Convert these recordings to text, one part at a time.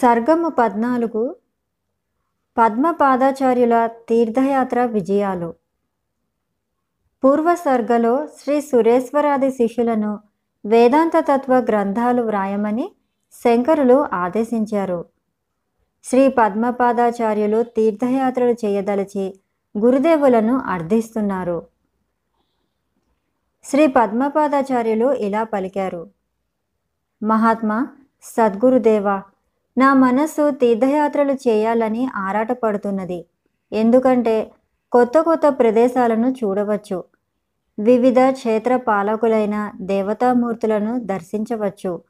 సర్గము పద్నాలుగు. పద్మపాదాచార్యుల తీర్థయాత్ర విజయాలు. పూర్వ సర్గలో శ్రీ సురేశ్వరాది శిష్యులను వేదాంత తత్వ గ్రంథాలు వ్రాయమని శంకరులు ఆదేశించారు. శ్రీ పద్మపాదాచార్యులు తీర్థయాత్రలు చేయదలిచి గురుదేవులను అర్థిస్తున్నారు. శ్రీ పద్మపాదాచార్యులు ఇలా పలికారు. మహాత్మా సద్గురుదేవ నా మనస్సు తీర్థయాత్రలు చేయాలని ఆరాటపడుతున్నది. ఎందుకంటే కొత్త కొత్త ప్రదేశాలను చూడవచ్చు. వివిధ క్షేత్ర పాలకులైన దేవతామూర్తులను దర్శించవచ్చు.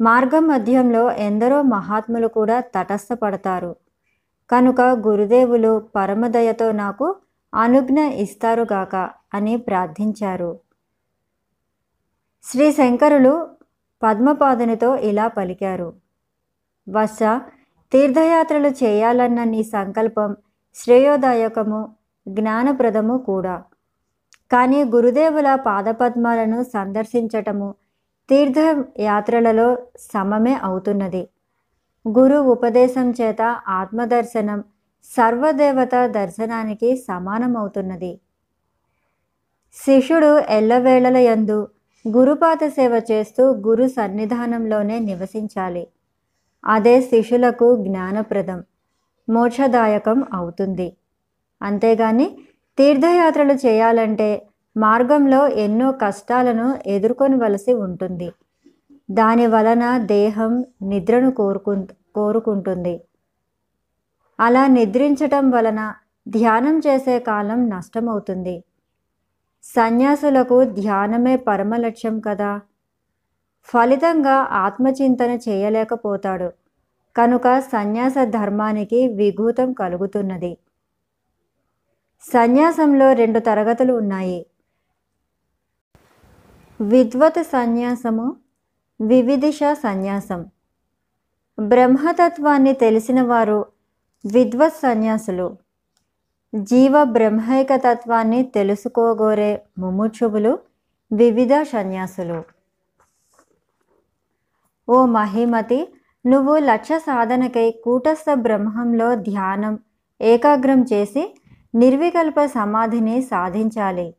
మార్గం మధ్యంలో ఎందరో మహాత్ములు కూడా తటస్థపడతారు. కనుక గురుదేవులు పరమదయతో నాకు అనుజ్ఞ ఇస్తారుగాక అని ప్రార్థించారు. శ్రీ శంకరులు పద్మపాదునితో ఇలా పలికారు. వత్స తీర్థయాత్రలు చేయాలన్న నీ సంకల్పం శ్రేయోదాయకము జ్ఞానప్రదము కూడా. కానీ గురుదేవుల పాదపద్మాలను సందర్శించటము తీర్థయాత్రలలో సమమే అవుతున్నది. గురు ఉపదేశం చేత ఆత్మదర్శనం సర్వదేవత దర్శనానికి సమానమవుతున్నది. శిష్యుడు ఎల్లవేళల యందు గురుపాత సేవ చేస్తూ గురు సన్నిధానంలోనే నివసించాలి. అదే శిష్యులకు జ్ఞానప్రదం మోక్షదాయకం అవుతుంది. అంతేగాని తీర్థయాత్రలు చేయాలంటే మార్గంలో ఎన్నో కష్టాలను ఎదుర్కొనవలసి ఉంటుంది. దాని వలన దేహం నిద్రను కోరుకు కోరుకుంటుంది. అలా నిద్రించటం వలన ధ్యానం చేసే కాలం నష్టమవుతుంది. సన్యాసులకు ధ్యానమే పరమ లక్ష్యం కదా. ఫలితంగా ఆత్మచింతన చేయలేకపోతాడు. కనుక సన్యాస ధర్మానికి విఘూతం కలుగుతున్నది. సన్యాసంలో రెండు తరగతులు ఉన్నాయి. విద్వత్ సన్యాసము వివిధిష సన్యాసం. బ్రహ్మతత్వాన్ని తెలిసిన వారు విద్వత్ సన్యాసులు. జీవ బ్రహ్మైక తత్వాన్ని తెలుసుకోగోరే ముముక్షువులు వివిధ సన్యాసులు. ఓ మహిమతి నువ్వు లక్ష్య సాధనకై కూటస్థ బ్రహ్మంలో ధ్యానం ఏకాగ్రం చేసి నిర్వికల్ప సమాధిని సాధించాలి.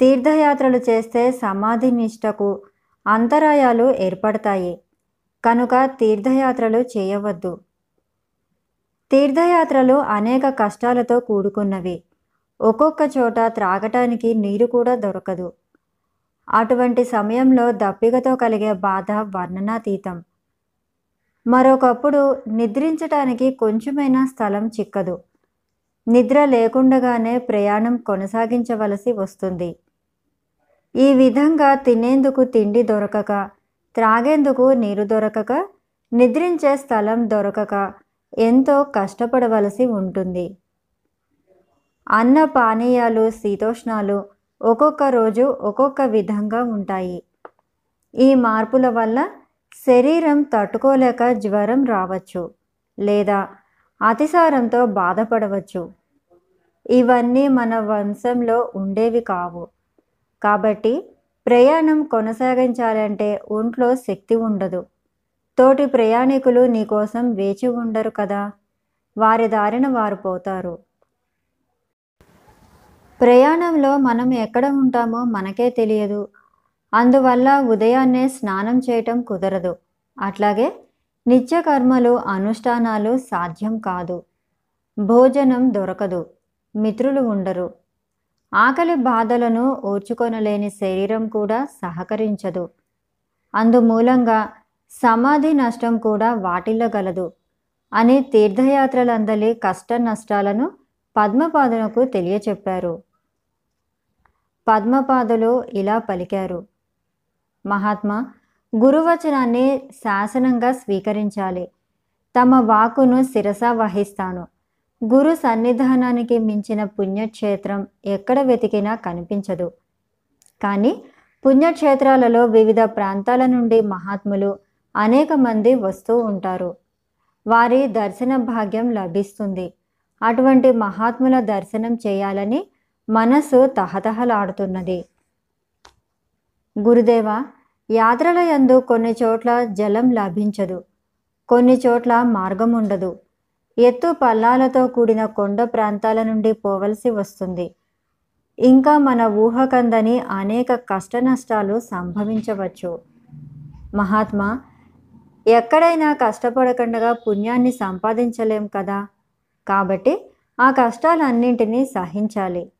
తీర్థయాత్రలు చేస్తే సమాధి నిష్టకు అంతరాయాలు ఏర్పడతాయి. కనుక తీర్థయాత్రలు చేయవద్దు. తీర్థయాత్రలు అనేక కష్టాలతో కూడుకున్నవి. ఒక్కొక్క చోట త్రాగటానికి నీరు కూడా దొరకదు. అటువంటి సమయంలో దప్పికతో కలిగే బాధ వర్ణనాతీతం. మరొకప్పుడు నిద్రించటానికి కొంచెమైనా స్థలం చిక్కదు. నిద్ర లేకుండగానే ప్రయాణం కొనసాగించవలసి వస్తుంది. ఈ విధంగా తినేందుకు తిండి దొరకక త్రాగేందుకు నీరు దొరకక నిద్రించే స్థలం దొరకక ఎంతో కష్టపడవలసి ఉంటుంది. అన్న పానీయాలు శీతోష్ణాలు ఒక్కొక్క రోజు ఒక్కొక్క విధంగా ఉంటాయి. ఈ మార్పుల వల్ల శరీరం తట్టుకోలేక జ్వరం రావచ్చు లేదా అతిసారంతో బాధపడవచ్చు. ఇవన్నీ మన వంశంలో ఉండేవి కావు. కాబట్టి ప్రయాణం కొనసాగించాలంటే ఒంట్లో శక్తి ఉండదు. తోటి ప్రయాణికులు నీకోసం వేచి ఉండరు కదా? వారి దారిన వారు పోతారు. ప్రయాణంలో మనం ఎక్కడ ఉంటామో మనకే తెలియదు. అందువల్ల ఉదయాన్నే స్నానం చేయటం కుదరదు. అట్లాగే నిత్యకర్మలు అనుష్ఠానాలు సాధ్యం కాదు. భోజనం దొరకదు. మిత్రులు ఉండరు. ఆకలి బాధలను ఓర్చుకొనలేని శరీరం కూడా సహకరించదు. అందుమూలంగా సమాధి నష్టం కూడా వాటిల్లగలదు అని తీర్థయాత్రలందలి కష్ట నష్టాలను పద్మపాదనకు తెలియచెప్పారు. పద్మపాదులు ఇలా పలికారు. మహాత్మా గురువచనాన్ని శాసనంగా స్వీకరించాలి. తమ వాకును శిరస వహిస్తాను. గురు సన్నిధానానికి మించిన పుణ్యక్షేత్రం ఎక్కడ వెతికినా కనిపించదు. కానీ పుణ్యక్షేత్రాలలో వివిధ ప్రాంతాల నుండి మహాత్ములు అనేక మంది వస్తూ ఉంటారు. వారి దర్శన భాగ్యం లభిస్తుంది. అటువంటి మహాత్ముల దర్శనం చేయాలని మనసు తహతహలాడుతున్నది. గురుదేవ యాత్రల యందు కొన్ని చోట్ల జలం లభించదు. కొన్ని చోట్ల మార్గం ఉండదు ఎత్తు పల్లాలతో కూడిన కొండ ప్రాంతాల నుండి పోవలసి వస్తుంది. ఇంకా మన ఊహకందని అనేక కష్ట నష్టాలు సంభవించవచ్చు. మహాత్మా ఎక్కడైనా కష్టపడకుండా పుణ్యాన్ని సంపాదించలేం కదా? కాబట్టి ఆ కష్టాలన్నింటినీ సహించాలి.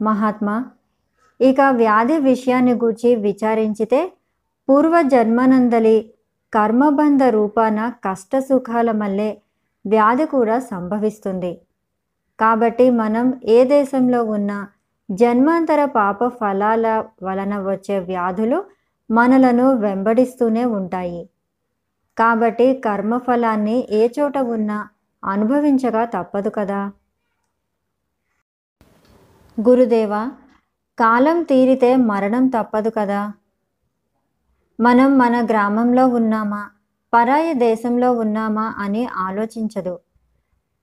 మహాత్మా ఇక వ్యాధి విషయాన్ని గూర్చి విచారించితే పూర్వజన్మనందలి కర్మబంధ రూపాన కష్ట సుఖాల మల్లే వ్యాధి కూడా సంభవిస్తుంది. కాబట్టి మనం ఏ దేశంలో ఉన్నా జన్మాంతర పాప ఫలాల వలన వచ్చే వ్యాధులు మనలను వెంబడిస్తూనే ఉంటాయి. కాబట్టి కర్మఫలాన్ని ఏ చోట ఉన్నా అనుభవించగా తప్పదు కదా. గురుదేవా కాలం తీరితే మరణం తప్పదు కదా. మనం మన గ్రామంలో ఉన్నామా పరాయి దేశంలో ఉన్నామా అని ఆలోచించదు.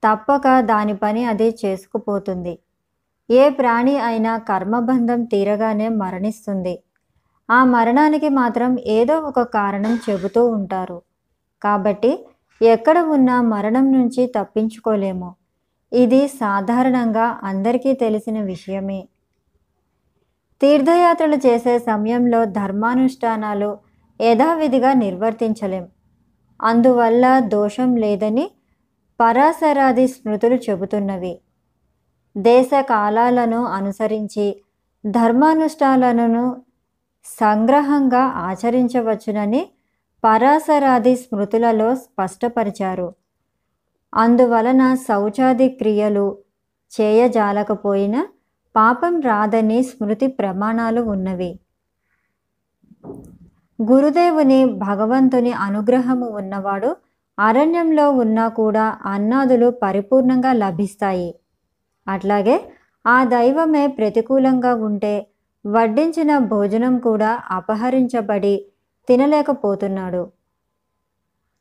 తప్పక దాని పని అది చేసుకుపోతుంది. ఏ ప్రాణి అయినా కర్మబంధం తీరగానే మరణిస్తుంది. ఆ మరణానికి మాత్రం ఏదో ఒక కారణం చెబుతూ ఉంటారు. కాబట్టి ఎక్కడ ఉన్నా మరణం నుంచి తప్పించుకోలేము. ఇది సాధారణంగా అందరికీ తెలిసిన విషయమే. తీర్థయాత్రలు చేసే సమయంలో ధర్మానుష్ఠానాలు యథావిధిగా నిర్వర్తించలేం. అందువల్ల దోషం లేదని పరాశరాది స్మృతులు చెబుతున్నవి. దేశ కాలాలను అనుసరించి ధర్మానుష్ఠానాలను సంగ్రహంగా ఆచరించవచ్చునని పరాశరాది స్మృతులలో స్పష్టపరిచారు. అందువలన శౌచాది క్రియలు చేయజాలకపోయినా పాపం రాదని స్మృతి ప్రమాణాలు ఉన్నవి. గురుదేవుని భగవంతుని అనుగ్రహము ఉన్నవాడు అరణ్యంలో ఉన్నా కూడా అన్నాదులు పరిపూర్ణంగా లభిస్తాయి. అట్లాగే ఆ దైవమే ప్రతికూలంగా ఉంటే వడ్డించిన భోజనం కూడా అపహరించబడి తినలేకపోతున్నాడు.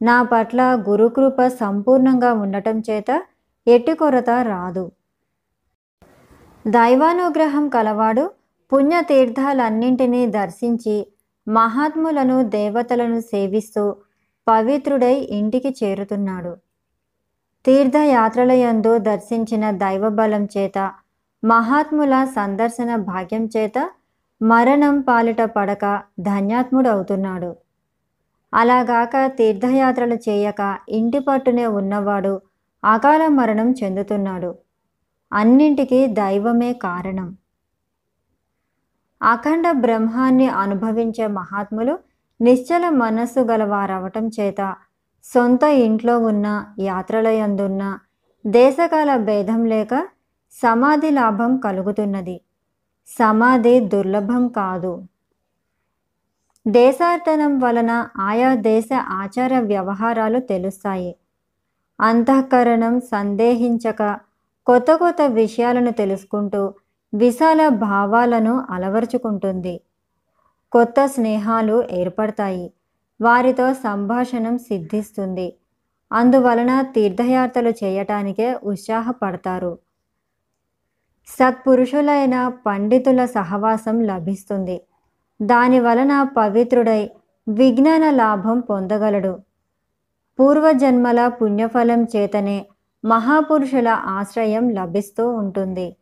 నా పట్ల గురుకృప సంపూర్ణంగా ఉండటం చేత ఎట్టి కొరత రాదు. దైవానుగ్రహం కలవాడు పుణ్యతీర్థాలన్నింటినీ దర్శించి మహాత్ములను దేవతలను సేవిస్తూ పవిత్రుడై ఇంటికి చేరుతున్నాడు. తీర్థయాత్రలయందు దర్శించిన దైవబలం చేత మహాత్ముల సందర్శన భాగ్యం చేత మరణం పాలిట పడక ధన్యాత్ముడవుతున్నాడు. అలాగాక తీర్థయాత్రలు చేయక ఇంటి పట్టునే ఉన్నవాడు అకాల మరణం చెందుతున్నాడు. అన్నింటికీ దైవమే కారణం. అఖండ బ్రహ్మాన్ని అనుభవించే మహాత్ములు నిశ్చల మనస్సు గలవారవటం చేత సొంత ఇంట్లో ఉన్న యాత్రలయందున్న దేశకాల భేదం లేక సమాధి లాభం కలుగుతున్నది. సమాధి దుర్లభం కాదు. దేశార్థనం వలన ఆయా దేశ ఆచార వ్యవహారాలు తెలుస్తాయి. అంతఃకరణం సందేహించక కొత్త కొత్త విషయాలను తెలుసుకుంటూ విశాల భావాలను అలవర్చుకుంటుంది. కొత్త స్నేహాలు ఏర్పడతాయి. వారితో సంభాషణం సిద్ధిస్తుంది. అందువలన తీర్థయాత్రలు చేయటానికే ఉత్సాహపడతారు. సత్పురుషులైన పండితుల సహవాసం లభిస్తుంది. దాని వలన పవిత్రుడై విజ్ఞాన లాభం పొందగలడు. పూర్వజన్మల పుణ్యఫలం చేతనే మహాపురుషుల ఆశ్రయం లభిస్తూ ఉంటుంది.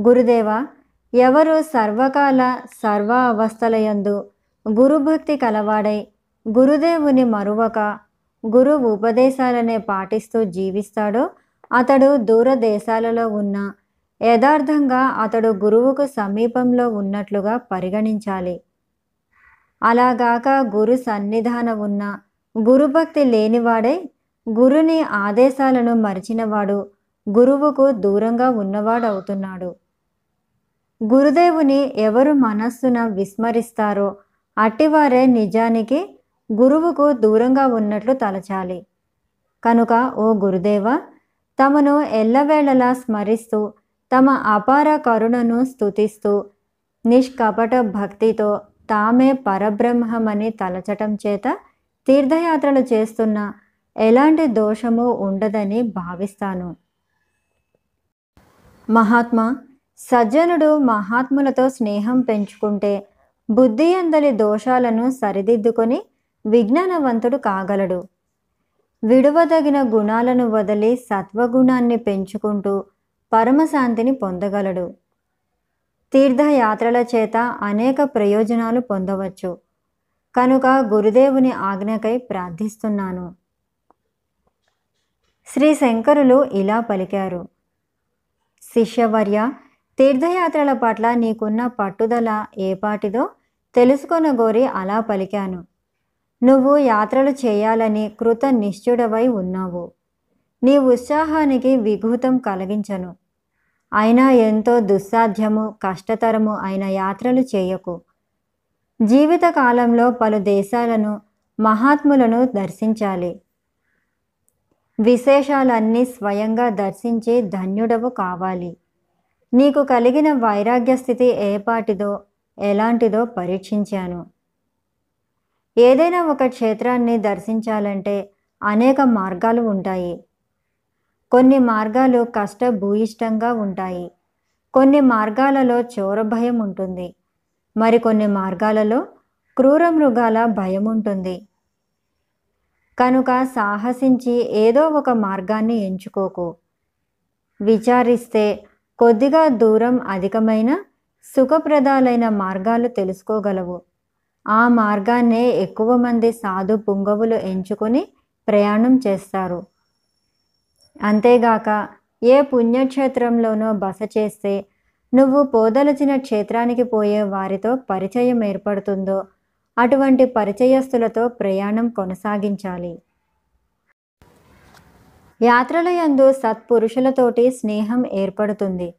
గురుదేవ ఎవరు సర్వకాల సర్వ అవస్థలయందు గురుభక్తి కలవాడై గురుదేవుని మరువక గురు ఉపదేశాలనే పాటిస్తూ జీవిస్తాడో అతడు దూరదేశాలలో ఉన్న యథార్థంగా అతడు గురువుకు సమీపంలో ఉన్నట్లుగా పరిగణించాలి. అలాగాక గురు సన్నిధాన ఉన్న గురుభక్తి లేనివాడై గురుని ఆదేశాలను మరిచినవాడు గురువుకు దూరంగా ఉన్నవాడవుతున్నాడు. గురుదేవుని ఎవరు మనస్సున విస్మరిస్తారో అట్టివారే నిజానికి గురువుకు దూరంగా ఉన్నట్లు తలచాలి. కనుక ఓ గురుదేవ తమను ఎల్లవేళలా స్మరిస్తూ తమ అపార కరుణను స్తుతిస్తూ నిష్కపట భక్తితో తామే పరబ్రహ్మమని తలచటం చేత తీర్థయాత్రలు చేస్తున్న ఎలాంటి దోషము ఉండదని భావిస్తాను. మహాత్మా సజ్జనుడు మహాత్ములతో స్నేహం పెంచుకుంటే బుద్ధి అందలి దోషాలను సరిదిద్దుకొని విజ్ఞానవంతుడు కాగలడు. విడువదగిన గుణాలను వదిలి సత్వగుణాన్ని పెంచుకుంటూ పరమశాంతిని పొందగలడు. తీర్థయాత్రల చేత అనేక ప్రయోజనాలు పొందవచ్చు. కనుక గురుదేవుని ఆజ్ఞకై ప్రార్థిస్తున్నాను. శ్రీ శంకరులు ఇలా పలికారు. శిష్యవర్య తీర్థయాత్రల పట్ల నీకున్న పట్టుదల ఏపాటిదో తెలుసుకొనగోరి అలా పలికాను. నువ్వు యాత్రలు చేయాలని కృత నిశ్చుడవై ఉన్నావు. నీ ఉత్సాహానికి విఘూతం కలిగించను. అయినా ఎంతో దుస్సాధ్యము కష్టతరము అయిన యాత్రలు చేయకు. జీవితకాలంలో పలు దేశాలను మహాత్ములను దర్శించాలి. విశేషాలన్నీ స్వయంగా దర్శించి ధన్యుడవు కావాలి. నీకు కలిగిన వైరాగ్య స్థితి ఏపాటిదో ఎలాంటిదో పరీక్షించాను. ఏదైనా ఒక క్షేత్రాన్ని దర్శించాలంటే అనేక మార్గాలు ఉంటాయి. కొన్ని మార్గాలు కష్ట భూయిష్టంగా ఉంటాయి. కొన్ని మార్గాలలో చోర భయం ఉంటుంది. మరికొన్ని మార్గాలలో క్రూర మృగాల భయం ఉంటుంది. కనుక సాహసించి ఏదో ఒక మార్గాన్ని ఎంచుకోకు. విచారిస్తే కొద్దిగా దూరం అధికమైన సుఖప్రదాలైన మార్గాలు తెలుసుకోగలవు. ఆ మార్గాన్నే ఎక్కువ మంది సాధు పుంగవులు ఎంచుకొని ప్రయాణం చేస్తారు. అంతేగాక ఏ పుణ్యక్షేత్రంలోనో బస చేస్తే నువ్వు పోదలచిన క్షేత్రానికి పోయే వారితో పరిచయం ఏర్పడుతుందో అటువంటి పరిచయస్తులతో ప్రయాణం కొనసాగించాలి. యాత్రల యందు సత్పురుషులతోటి స్నేహం ఏర్పడుతుంది.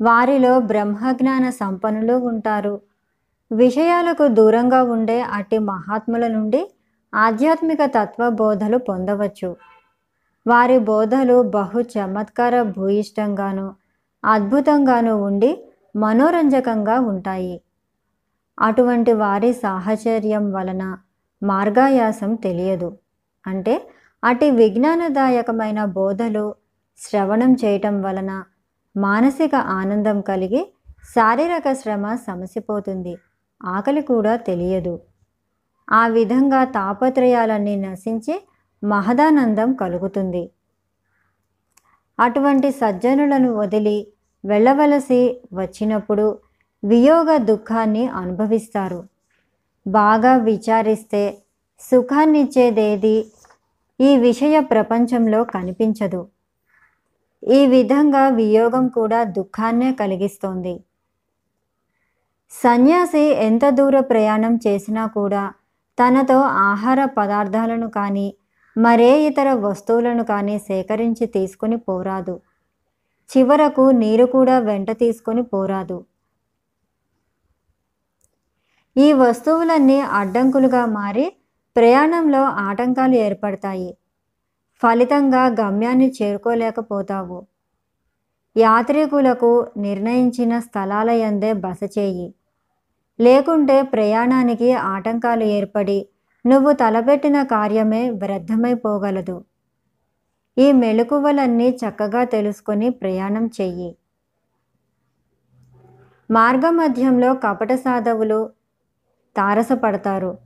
వారిలో బ్రహ్మజ్ఞాన సంపన్నులు ఉంటారు. విషయాలకు దూరంగా ఉండే అట్టి మహాత్ముల నుండి ఆధ్యాత్మిక తత్వ బోధలు పొందవచ్చు. వారి బోధలు బహు చమత్కార భూయిష్టంగాను అద్భుతంగాను ఉండి మనోరంజకంగా ఉంటాయి. అటువంటి వారి సాహచర్యం వలన మార్గాయాసం తెలియదు. అంటే అటు విజ్ఞానదాయకమైన బోధలు శ్రవణం చేయటం వలన మానసిక ఆనందం కలిగి శారీరక శ్రమ సమసిపోతుంది. ఆకలి కూడా తెలియదు. ఆ విధంగా తాపత్రయాలన్నీ నశించి మహదానందం కలుగుతుంది. అటువంటి సజ్జనులను వదిలి వెళ్ళవలసి వచ్చినప్పుడు వియోగ దుఃఖాన్ని అనుభవిస్తారు. బాగా విచారిస్తే సుఖాన్నిచ్చేదేది ఈ విషయ ప్రపంచంలో కనిపించదు. ఈ విధంగా వియోగం కూడా దుఃఖాన్నే కలిగిస్తోంది. సన్యాసి ఎంత దూర ప్రయాణం చేసినా కూడా తనతో ఆహార పదార్థాలను కానీ మరే ఇతర వస్తువులను కానీ సేకరించి తీసుకుని పోరాదు. చివరకు నీరు కూడా వెంట తీసుకొని పోరాదు. ఈ వస్తువులన్నీ అడ్డంకులుగా మారి ప్రయాణంలో ఆటంకాలు ఏర్పడతాయి. ఫలితంగా గమ్యాన్ని చేరుకోలేకపోతావు. యాత్రికులకు నిర్ణయించిన స్థలాల యందే బస చేయి. లేకుంటే ప్రయాణానికి ఆటంకాలు ఏర్పడి నువ్వు తలపెట్టిన కార్యమే వ్యర్థమైపోగలదు ఈ మెలకువలన్నీ చక్కగా తెలుసుకొని ప్రయాణం చెయ్యి. మార్గమధ్యంలో కపట సాధవులు తారసపడతారు.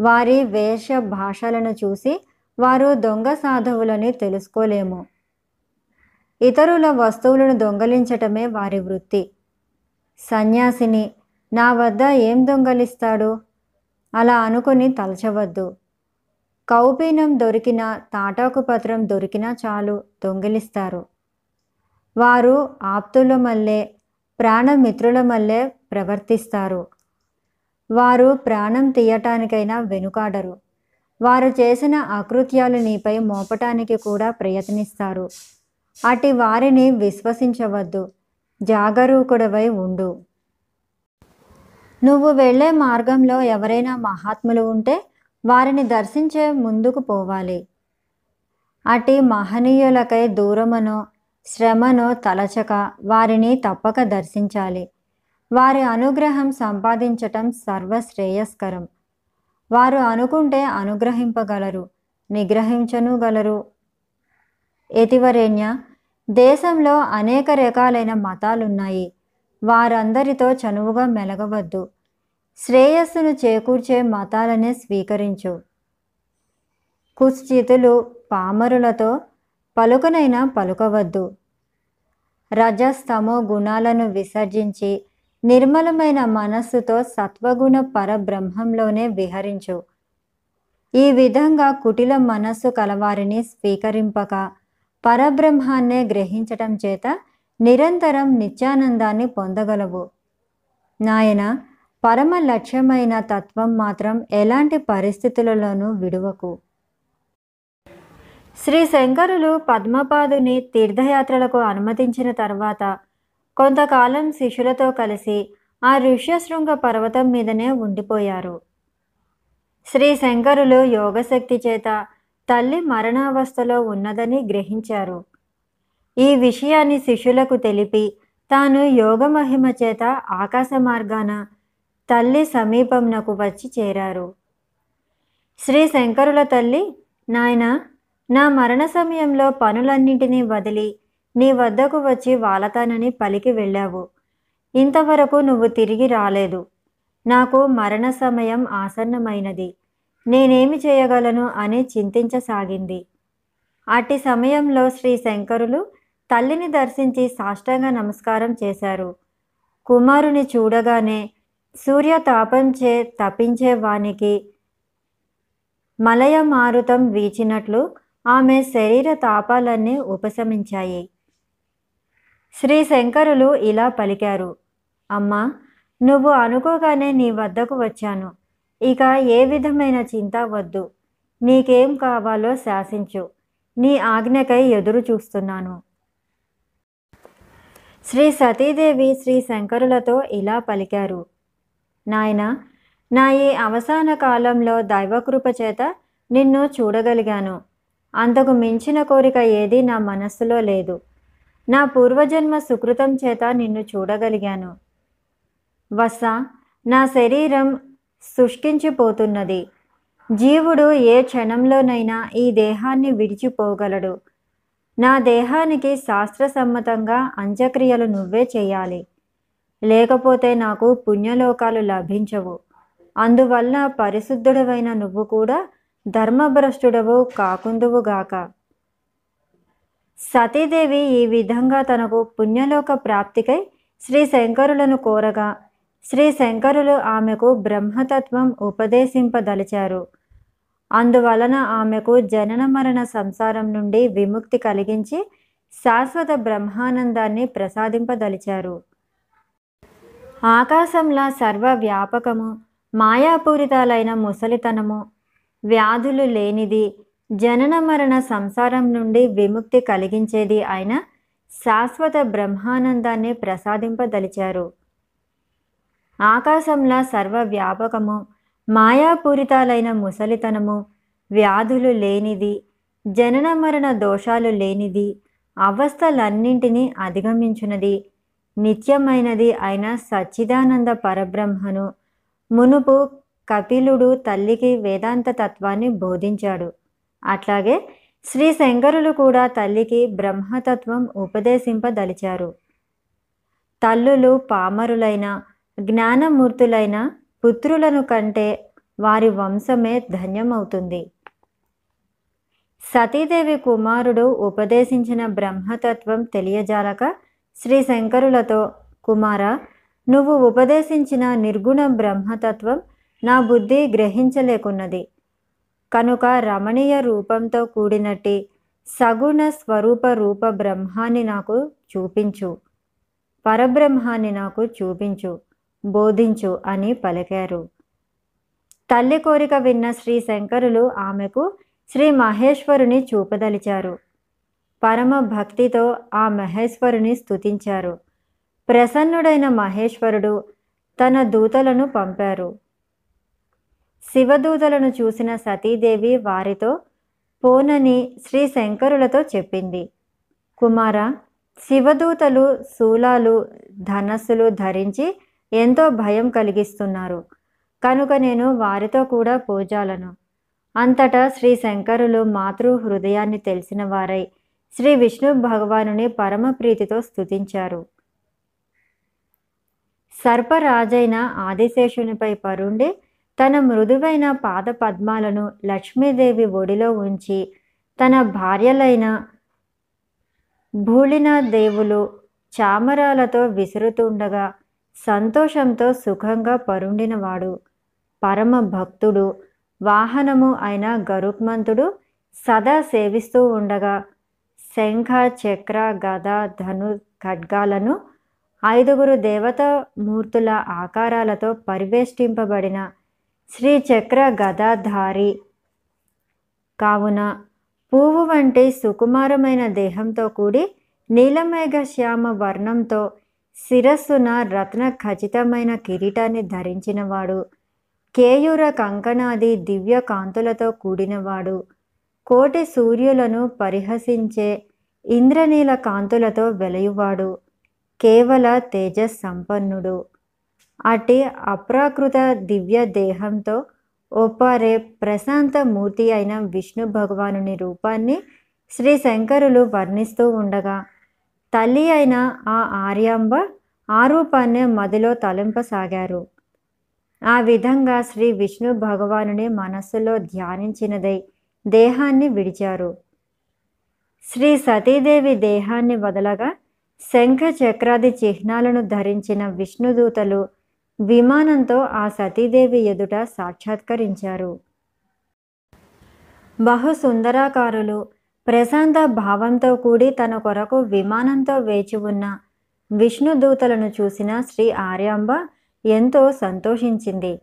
వారి వేష భాషలను చూసి వారు దొంగ సాధవులని తెలుసుకోలేము. ఇతరుల వస్తువులను దొంగలించటమే వారి వృత్తి. సన్యాసిని నా వద్ద ఏం దొంగలిస్తాడు? అలా అనుకుని తలచవద్దు. కౌపీనం దొరికినా తాటాకు పత్రం దొరికినా చాలు దొంగిలిస్తారు. వారు ఆప్తుల మల్లే ప్రాణమిత్రుల మల్లే ప్రవర్తిస్తారు. వారు ప్రాణం తీయటానికైనా వెనుకాడరు. వారు చేసిన అకృత్యాలు నీపై మోపటానికి కూడా ప్రయత్నిస్తారు. అటి వారిని విశ్వసించవద్దు. జాగరూకుడవై ఉండు. నువ్వు వెళ్ళే మార్గంలో ఎవరైనా మహాత్ములు ఉంటే వారిని దర్శించే ముందుకు పోవాలి. అటి మహనీయులకై దూరమనో శ్రమనో తలచక వారిని తప్పక దర్శించాలి. వారి అనుగ్రహం సంపాదించటం సర్వశ్రేయస్కరం. వారు అనుకుంటే అనుగ్రహింపగలరు నిగ్రహించనుగలరు. ఎతివరేణ్య దేశంలో అనేక రకాలైన మతాలున్నాయి. వారందరితో చనువుగా మెలగవద్దు. శ్రేయస్సును చేకూర్చే మతాలనే స్వీకరించు. కుశ్చితులు పామరులతో పలుకనైనా పలుకవద్దు. రజస్తమో గుణాలను విసర్జించి నిర్మలమైన మనస్సుతో సత్వగుణ పరబ్రహ్మంలోనే విహరించు. ఈ విధంగా కుటిల మనస్సు కలవారిని స్వీకరింపక పరబ్రహ్మాన్నే గ్రహించటం చేత నిరంతరం నిత్యానందాన్ని పొందగలవు. నాయన పరమ లక్ష్యమైన తత్వం మాత్రం ఎలాంటి పరిస్థితులలోనూ విడువకు. శ్రీ శంకరులు పద్మపాదుని తీర్థయాత్రలకు అనుమతించిన తర్వాత కొంతకాలం శిష్యులతో కలిసి ఆ ఋష్యశృంగ పర్వతం మీదనే ఉండిపోయారు. శ్రీ శంకరులు యోగశక్తి చేత తల్లి మరణావస్థలో ఉన్నదని గ్రహించారు. ఈ విషయాన్ని శిష్యులకు తెలిపి తాను యోగ మహిమ చేత ఆకాశ మార్గాన తల్లి సమీపంనకు వచ్చి చేరారు. శ్రీ శంకరుల తల్లి నాయన నా మరణ సమయంలో పనులన్నింటినీ వదిలి నీ వద్దకు వచ్చి వాలతానని పలికి వెళ్ళావు. ఇంతవరకు నువ్వు తిరిగి రాలేదు. నాకు మరణ సమయం ఆసన్నమైనది. నేనేమి చేయగలను అని చింతించసాగింది. అట్టి సమయంలో శ్రీ శంకరులు తల్లిని దర్శించి సాష్టాంగ నమస్కారం చేశారు. కుమారుని చూడగానే సూర్య తాపంచే తపించే వానికి మలయ మారుతం వీచినట్లు ఆమె శరీర తాపాలన్నీ ఉపశమించాయి. శ్రీ శంకరులు ఇలా పలికారు. అమ్మా నువ్వు అనుకోగానే నీ వద్దకు వచ్చాను. ఇక ఏ విధమైన చింత వద్దు. నీకేం కావాలో శాసించు. నీ ఆజ్ఞకై ఎదురు చూస్తున్నాను శ్రీ సతీదేవి శ్రీ శంకరులతో ఇలా పలికారు. నాయన నా ఈ అవసాన కాలంలో దైవకృప చేత నిన్ను చూడగలిగాను. అంతకు మించిన కోరిక ఏదీ నా మనస్సులో లేదు. నా పూర్వజన్మ సుకృతం చేత నిన్ను చూడగలిగాను. వస నా శరీరం శుష్కించిపోతున్నది. జీవుడు ఏ క్షణంలోనైనా ఈ దేహాన్ని విడిచిపోగలడు. నా దేహానికి శాస్త్రసమ్మతంగా అంత్యక్రియలు నువ్వే చేయాలి. లేకపోతే నాకు పుణ్యలోకాలు లభించవు. అందువల్ల పరిశుద్ధుడవైన నువ్వు కూడా ధర్మభ్రష్టుడవు కాకుందువుగాక సతీదేవి ఈ విధంగా తనకు పుణ్యలోక ప్రాప్తికై శ్రీ శంకరులను కోరగా శ్రీ శంకరులు ఆమెకు బ్రహ్మతత్వం ఉపదేశింపదలిచారు. అందువలన ఆమెకు జనన మరణ సంసారం నుండి విముక్తి కలిగించి శాశ్వత బ్రహ్మానందాన్ని ప్రసాదింపదలిచారు. ఆకాశంలా సర్వవ్యాపకము మాయాపూరితాలైన ముసలితనము వ్యాధులు లేనిది జనన మరణ సంసారం నుండి విముక్తి కలిగించేది అయిన శాశ్వత బ్రహ్మానందాన్ని ప్రసాదింపదలిచారు. ఆకాశంలా సర్వవ్యాపకము మాయాపూరితాలైన ముసలితనము వ్యాధులు లేనిది జనన మరణ దోషాలు లేనిది అవస్థలన్నింటినీ అధిగమించున్నది నిత్యమైనది అయిన సచ్చిదానంద పరబ్రహ్మను మునుపు కపిలుడు తల్లికి వేదాంత తత్వాన్ని బోధించాడు. అట్లాగే శ్రీ శంకరులు కూడా తల్లికి బ్రహ్మతత్వం ఉపదేశింపదలిచారు. తల్లులు పామరులైన జ్ఞానమూర్తులైన పుత్రులను కంటే వారి వంశమే ధన్యమవుతుంది. సతీదేవి కుమారుడు ఉపదేశించిన బ్రహ్మతత్వం తెలియజాలక శ్రీ శంకరులతో కుమార నువ్వు ఉపదేశించిన నిర్గుణ బ్రహ్మతత్వం నా బుద్ధి గ్రహించలేకున్నది. కనుక రమణీయ రూపంతో కూడినట్టి సగుణ స్వరూప రూప బ్రహ్మాన్ని నాకు చూపించు. పరబ్రహ్మాన్ని నాకు చూపించు. బోధించు అని పలికారు. తల్లి కోరిక విన్న శ్రీ శంకరులు ఆమెకు శ్రీ మహేశ్వరుని చూపదలిచారు. పరమ భక్తితో ఆ మహేశ్వరుని స్తుతించారు. ప్రసన్నుడైన మహేశ్వరుడు తన దూతలను పంపారు. శివదూతలను చూసిన సతీదేవి వారితో పోనని శ్రీ శంకరులతో చెప్పింది. కుమార శివదూతలు శూలాలు ధనస్సులు ధరించి ఎంతో భయం కలిగిస్తున్నారు. కనుక నేను వారితో కూడా పూజాలను. అంతటా శ్రీ శంకరులు మాతృ హృదయాన్ని తెలిసిన వారై శ్రీ విష్ణు భగవానుని పరమ ప్రీతితో స్తుతించారు. సర్పరాజైన ఆదిశేషునిపై పరుండి తన మృదువైన పాద పద్మాలను లక్ష్మీదేవి ఒడిలో ఉంచి తన భార్యలైన భూళిన దేవులు చామరాలతో విసురుతుండగా సంతోషంతో సుఖంగా పరుండినవాడు. పరమ భక్తుడు వాహనము అయిన గరుత్మంతుడు సదా సేవిస్తూ ఉండగా శంఖ చక్ర గద ధను ఖడ్గాలను ఐదుగురు దేవతామూర్తుల ఆకారాలతో పరివేష్టింపబడిన శ్రీ చక్ర గదాధారి కావున పువ్వు వంటి సుకుమారమైన దేహంతో కూడి నీలమేఘ శ్యామ వర్ణంతో శిరస్సున రత్న ఖచ్చితమైన కిరీటాన్ని ధరించినవాడు. కేయూర కంకణాది దివ్య కాంతులతో కూడినవాడు. కోటి సూర్యులను పరిహసించే ఇంద్రనీల కాంతులతో వెలయువాడు. కేవల తేజస్ సంపన్నుడు అటి అప్రాకృత దివ్య దేహంతో ఒప్పారే ప్రశాంత మూర్తి అయిన విష్ణు భగవానుని రూపాన్ని శ్రీ శంకరులు వర్ణిస్తూ ఉండగా తల్లి అయిన ఆ ఆర్యాంబ ఆ రూపాన్నే మదిలో తలింపసాగారు. ఆ విధంగా శ్రీ విష్ణు భగవానుని మనస్సులో ధ్యానించినదై దేహాన్ని విడిచారు. శ్రీ సతీదేవి దేహాన్ని వదలగా శంఖ చక్రాది చిహ్నాలను ధరించిన విష్ణుదూతలు విమానంతో ఆ సతీదేవి ఎదుట సాక్షాత్కరించారు. బహు సుందరాకారులు ప్రశాంత భావంతో కూడి తన కొరకు విమానంతో వేచి ఉన్న విష్ణుదూతలను చూసిన శ్రీ ఆర్యాంబ ఎంతో సంతోషించింది.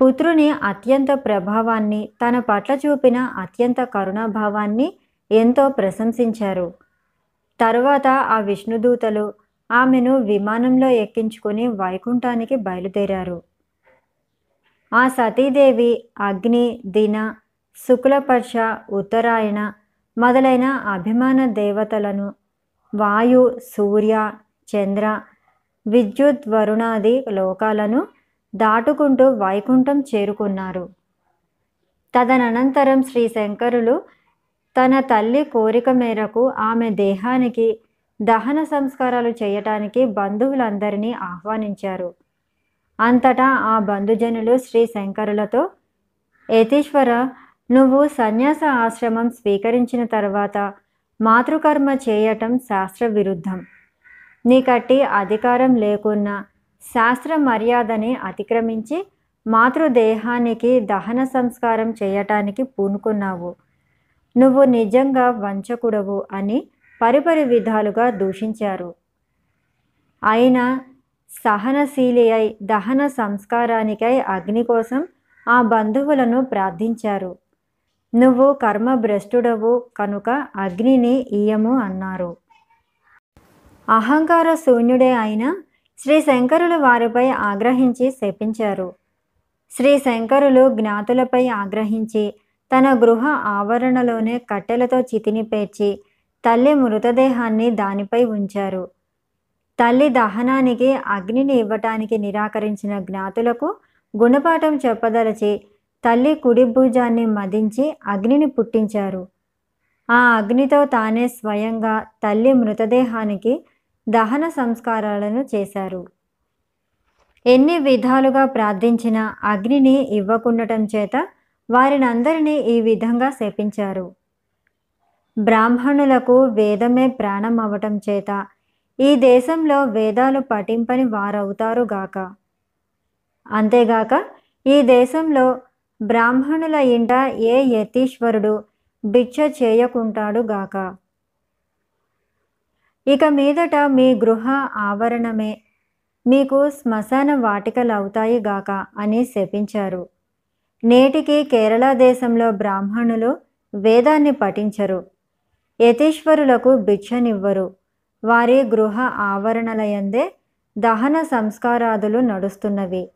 పుత్రుని అత్యంత ప్రభావాన్ని తన పట్ల చూపిన అత్యంత కరుణాభావాన్ని ఎంతో ప్రశంసించారు. తరువాత ఆ విష్ణుదూతలు ఆమెను విమానంలో ఎక్కించుకుని వైకుంఠానికి బయలుదేరారు. ఆ సతీదేవి అగ్ని దిన శుక్లపక్ష ఉత్తరాయణ మొదలైన అభిమాన దేవతలను వాయు సూర్య చంద్ర విద్యుత్ వరుణాది లోకాలను దాటుకుంటూ వైకుంఠం చేరుకున్నారు. తదనంతరం శ్రీ శంకరులు తన తల్లి కోరిక మేరకు ఆమె దేహానికి దహన సంస్కారాలు చేయటానికి బంధువులందరినీ ఆహ్వానించారు. అంతటా ఆ బంధుజనులు శ్రీ శంకరులతో యతీశ్వర నువ్వు సన్యాస ఆశ్రమం స్వీకరించిన తర్వాత మాతృకర్మ చేయటం శాస్త్ర విరుద్ధం నీకట్టి అధికారం లేకున్నా శాస్త్ర మర్యాదని అతిక్రమించి మాతృదేహానికి దహన సంస్కారం చేయటానికి పూనుకున్నావు. నువ్వు నిజంగా వంచకుడవు అని పరిపరి విధాలుగా దూషించారు. అయినా సహనశీలి అయి దహన సంస్కారానికై అగ్ని కోసం ఆ బంధువులను ప్రార్థించారు. నువ్వు కర్మభ్రష్టుడవు కనుక అగ్నిని ఇయ్యము అన్నారు. అహంకార శూన్యుడే అయిన శ్రీ శంకరులు వారిపై ఆగ్రహించి శపించారు. శ్రీ శంకరులు జ్ఞాతులపై ఆగ్రహించి తన గృహ ఆవరణలోనే కట్టెలతో చితిని పేర్చి తల్లి మృతదేహాన్ని దానిపై ఉంచారు. తల్లి దహనానికి అగ్నిని ఇవ్వటానికి నిరాకరించిన జ్ఞాతులకు గుణపాఠం చెప్పదలచి తల్లి కుడి భుజాన్ని మదించి అగ్నిని పుట్టించారు. ఆ అగ్నితో తానే స్వయంగా తల్లి మృతదేహానికి దహన సంస్కారాలను చేశారు. ఎన్ని విధాలుగా ప్రార్థించిన అగ్నిని ఇవ్వకుండటం చేత వారినందరినీ ఈ విధంగా శపించారు. బ్రాహ్మణులకు వేదమే ప్రాణం అవటం చేత ఈ దేశంలో వేదాలు పఠింపని వారవుతారుగాక అంతేగాక ఈ దేశంలో బ్రాహ్మణుల ఇంట ఏ యతీశ్వరుడు భిక్ష చేయకుంటాడు గాక? ఇక మీదట మీ గృహ ఆవరణమే. మీకు శ్మశాన వాటికలవుతాయి గాక అని శపించారు. నేటికి కేరళ దేశంలో బ్రాహ్మణులు వేదాన్ని పఠించరు. యతీశ్వరులకు భిక్షనివ్వరు. వారి గృహ ఆవరణలయందే దహన సంస్కారాదులు నడుస్తున్నవి.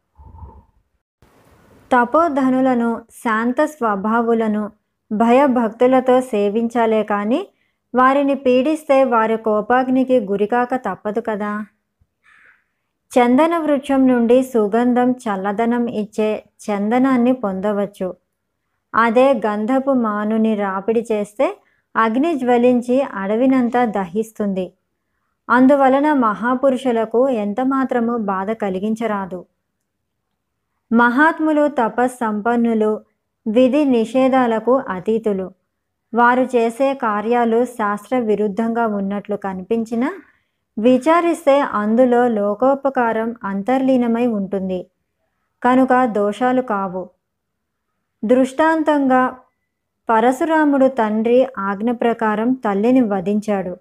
తపోధనులను శాంత స్వభావులను భయభక్తులతో సేవించాలే కానీ వారిని పీడిస్తే వారి కోపాగ్నికి గురికాక తప్పదు కదా. చందన వృక్షం నుండి సుగంధం చల్లదనం ఇచ్చే చందనాన్ని పొందవచ్చు. అదే గంధపు మానుని రాపిడి చేస్తే అగ్ని జ్వలించి అడవినంతా దహిస్తుంది. అందువలన మహాపురుషులకు ఎంతమాత్రము బాధ కలిగించరాదు. మహాత్ములు తపస్సంపన్నులు విధి నిషేధాలకు అతీతులు. వారు చేసే కార్యాలు శాస్త్ర విరుద్ధంగా ఉన్నట్లు కనిపించినా విచారిస్తే అందులో లోకోపకారం అంతర్లీనమై ఉంటుంది. కనుక దోషాలు కావు. దృష్టాంతంగా పరశురాముడు తండ్రి ఆజ్ఞ ప్రకారం తల్లిని వధించాడు.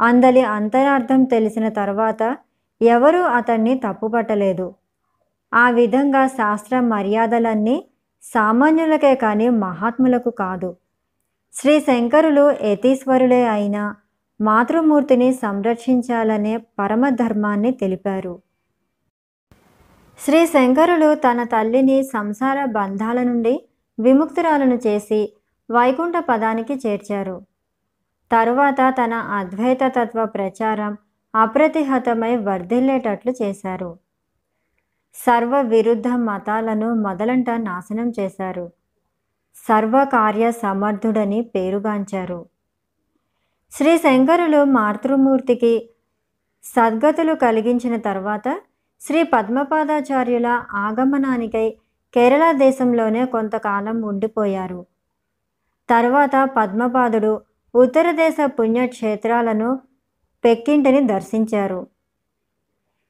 అందలి అంతరార్థం తెలిసిన తర్వాత ఎవరూ అతన్ని తప్పుపట్టలేదు. ఆ విధంగా శాస్త్ర మర్యాదలన్నీ సామాన్యులకే కానీ మహాత్ములకు కాదు. శ్రీ శంకరులు యతీశ్వరులే అయిన మాతృమూర్తిని సంరక్షించాలనే పరమధర్మాన్ని తెలిపారు. శ్రీ శంకరులు తన తల్లిని సంసార బంధాల నుండి విముక్తురాలను చేసి వైకుంఠ పదానికి చేర్చారు. తరువాత తన అద్వైత తత్వ ప్రచారం అప్రతిహతమై వర్ధిల్లేటట్లు చేశారు. సర్వ విరుద్ధ మతాలను మొదలంట నాశనం చేశారు. సర్వకార్య సమర్థుడని పేరుగాంచారు. శ్రీ శంకరులు మాతృమూర్తికి సద్గతులు కలిగించిన తర్వాత శ్రీ పద్మపాదాచార్యుల ఆగమనానికై కేరళ దేశంలోనే కొంతకాలం ఉండిపోయారు. తర్వాత పద్మపాదుడు ఉత్తర దేశ పుణ్యక్షేత్రాలను పెక్కింటిని దర్శించారు.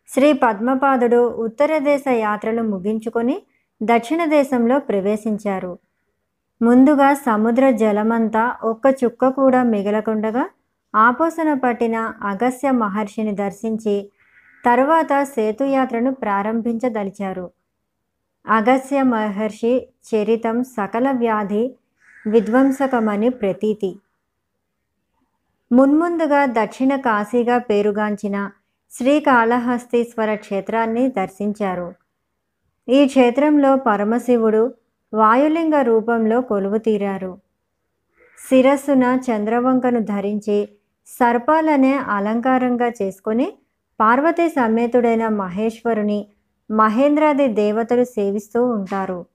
శ్రీ పద్మపాదుడు ఉత్తర దేశ యాత్రలు ముగించుకొని దక్షిణ దేశంలో ప్రవేశించారు. ముందుగా సముద్ర జలమంతా ఒక్క చుక్క కూడా మిగలకుండగా ఆపోసన పట్టిన అగస్య మహర్షిని దర్శించి తరువాత సేతుయాత్రను ప్రారంభించదలిచారు. అగస్య మహర్షి చరితం సకల వ్యాధి విధ్వంసకమని ప్రతీతి. మున్ముందుగా దక్షిణ కాశీగా పేరుగాంచిన శ్రీకాళహస్తీశ్వర క్షేత్రాన్ని దర్శించారు. ఈ క్షేత్రంలో పరమశివుడు వాయులింగ రూపంలో కొలువు తీరారు. శిరస్సున చంద్రవంకను ధరించి సర్పాలనే అలంకారంగా చేసుకొని పార్వతీ సమేతుడైన మహేశ్వరుని మహేంద్రాది దేవతలు సేవిస్తూ ఉంటారు.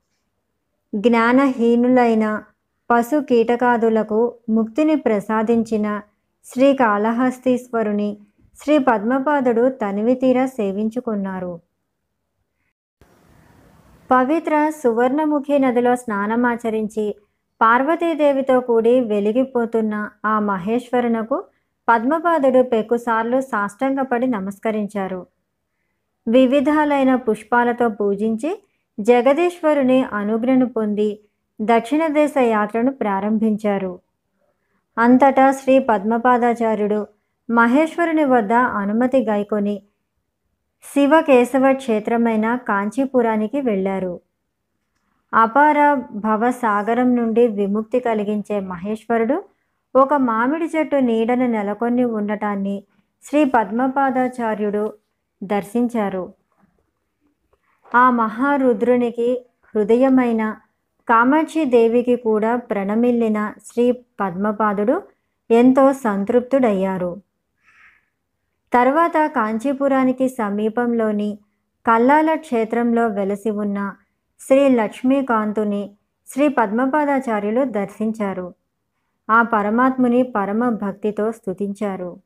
జ్ఞానహీనులైన పశు కీటకాదులకు ముక్తిని ప్రసాదించిన శ్రీ కాళహస్తీశ్వరుని శ్రీ పద్మపాదుడు తనివితీర సేవించుకున్నారు. పవిత్ర సువర్ణముఖి నదిలో స్నానమాచరించి పార్వతీదేవితో కూడి వెలిగిపోతున్న ఆ మహేశ్వరునకు పద్మపాదుడు పెక్కుసార్లు సాష్టంగపడి నమస్కరించారు. వివిధాలైన పుష్పాలతో పూజించి జగదీశ్వరుని అనుగ్రహను పొంది దక్షిణ దేశ యాత్రను ప్రారంభించారు. అంతటా శ్రీ పద్మపాదాచార్యుడు మహేశ్వరుని వద్ద అనుమతి గైకొని శివకేశవ క్షేత్రమైన కాంచీపురానికి వెళ్ళారు. అపార భవసాగరం నుండి విముక్తి కలిగించే మహేశ్వరుడు ఒక మామిడి చెట్టు నీడను నెలకొని ఉండటాన్ని శ్రీ పద్మపాదాచార్యుడు దర్శించారు. ఆ మహారుద్రునికి హృదయమైన కామాక్షి దేవికి కూడా ప్రణమిల్లిన శ్రీ పద్మపాదుడు ఎంతో సంతృప్తుడయ్యారు. తర్వాత కాంచీపురానికి సమీపంలోని కల్లాల క్షేత్రంలో వెలసి ఉన్న శ్రీ లక్ష్మీకాంతుని శ్రీ పద్మపాదాచార్యులు దర్శించారు. ఆ పరమాత్ముని పరమ భక్తితో స్తుతించారు.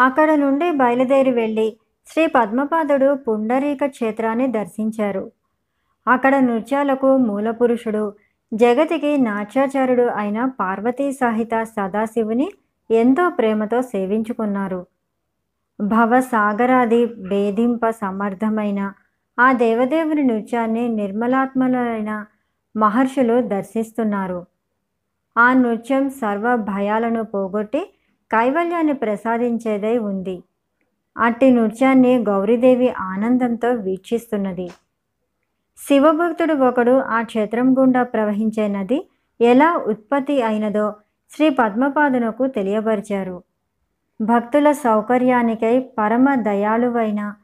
అక్కడ నుండి బయలుదేరి వెళ్ళి శ్రీ పద్మపాదుడు పుండరీక క్షేత్రాన్ని దర్శించారు. అక్కడ నృత్యాలకు మూలపురుషుడు జగతికి నాట్యాచారుడు అయిన పార్వతీ సహిత సదాశివుని ఎంతో ప్రేమతో సేవించుకున్నారు. భవసాగరాది భేదింప సమర్థమైన ఆ దేవదేవుని నృత్యాన్ని నిర్మలాత్మలైన మహర్షులు దర్శిస్తున్నారు. ఆ నృత్యం సర్వ భయాలను పోగొట్టి కైవల్యాన్ని ప్రసాదించేదై ఉంది. అట్టి నృత్యాన్ని గౌరీదేవి ఆనందంతో వీక్షిస్తున్నది. శివభక్తుడు ఒకడు ఆ క్షేత్రం గుండా ప్రవహించే నది ఎలా ఉత్పత్తి అయినదో శ్రీ పద్మపాదునకు తెలియపరిచారు. భక్తుల సౌకర్యానికై పరమ దయాళువైన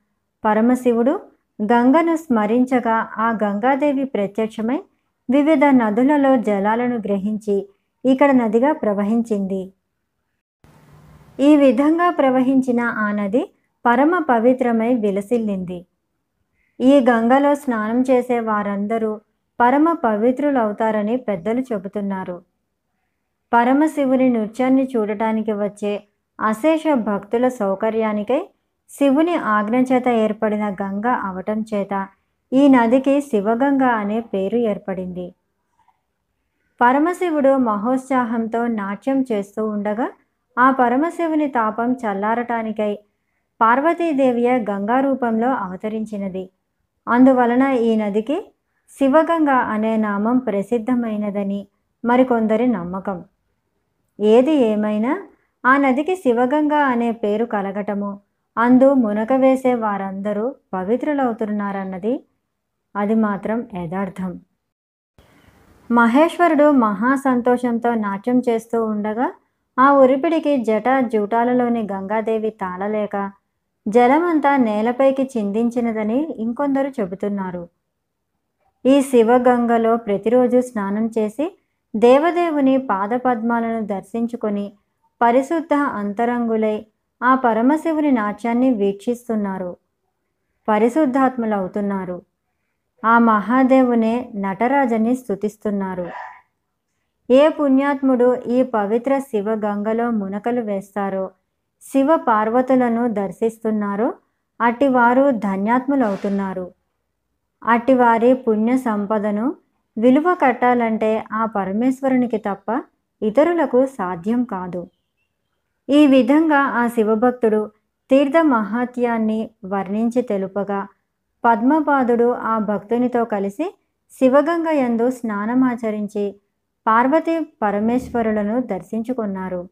పరమశివుడు గంగను స్మరించగా ఆ గంగాదేవి ప్రత్యక్షమై వివిధ నదులలో జలాలను గ్రహించి ఇక్కడ నదిగా ప్రవహించింది. ఈ విధంగా ప్రవహించిన ఆ నది పరమ పవిత్రమై విలసిల్లింది. ఈ గంగలో స్నానం చేసే వారందరూ పరమ పవిత్రులవుతారని పెద్దలు చెబుతున్నారు. పరమశివుని నృత్యాన్ని చూడటానికి వచ్చే అశేష భక్తుల సౌకర్యానికై శివుని ఆజ్ఞ చేత ఏర్పడిన గంగ అవటం చేత ఈ నదికి శివగంగ అనే పేరు ఏర్పడింది. పరమశివుడు మహోత్సాహంతో నాట్యం చేస్తూ ఉండగా ఆ పరమశివుని తాపం చల్లారటానికై పార్వతీదేవియ గంగా రూపంలో అవతరించినది. అందువలన ఈ నదికి శివగంగ అనే నామం ప్రసిద్ధమైనదని మరికొందరి నమ్మకం. ఏది ఏమైనా ఆ నదికి శివగంగ అనే పేరు కలగటము అందు మునక వేసే వారందరూ పవిత్రులవుతున్నారన్నది అది మాత్రం యథార్థం. మహేశ్వరుడు మహా సంతోషంతో నాట్యం చేస్తూ ఉండగా ఆ ఉరిపిడికి జట జూటాలలోని గంగాదేవి తాళలేక జలమంతా నేలపైకి చిందించినదని ఇంకొందరు చెబుతున్నారు. ఈ శివగంగలో ప్రతిరోజు స్నానం చేసి దేవదేవుని పాదపద్మాలను దర్శించుకొని పరిశుద్ధ అంతరంగులై ఆ పరమశివుని నాట్యాన్ని వీక్షిస్తున్నారు. పరిశుద్ధాత్ములవుతున్నారు. ఆ మహాదేవునే నటరాజని స్తుతిస్తున్నారు. ఏ పుణ్యాత్ముడు ఈ పవిత్ర శివ గంగలో మునకలు వేస్తారో శివ పార్వతులను దర్శిస్తున్నారో అటివారు ధన్యాత్ములవుతున్నారు. అటివారి పుణ్య సంపదను విలువ కట్టాలంటే ఆ పరమేశ్వరునికి తప్ప ఇతరులకు సాధ్యం కాదు. ఈ విధంగా ఆ శివభక్తుడు తీర్థ మహాత్యాన్ని వర్ణించి తెలుపగా పద్మపాదుడు ఆ భక్తునితో కలిసి శివగంగ యందు స్నానమాచరించి పార్వతీ పరమేశ్వరులను దర్శించుకున్నారు.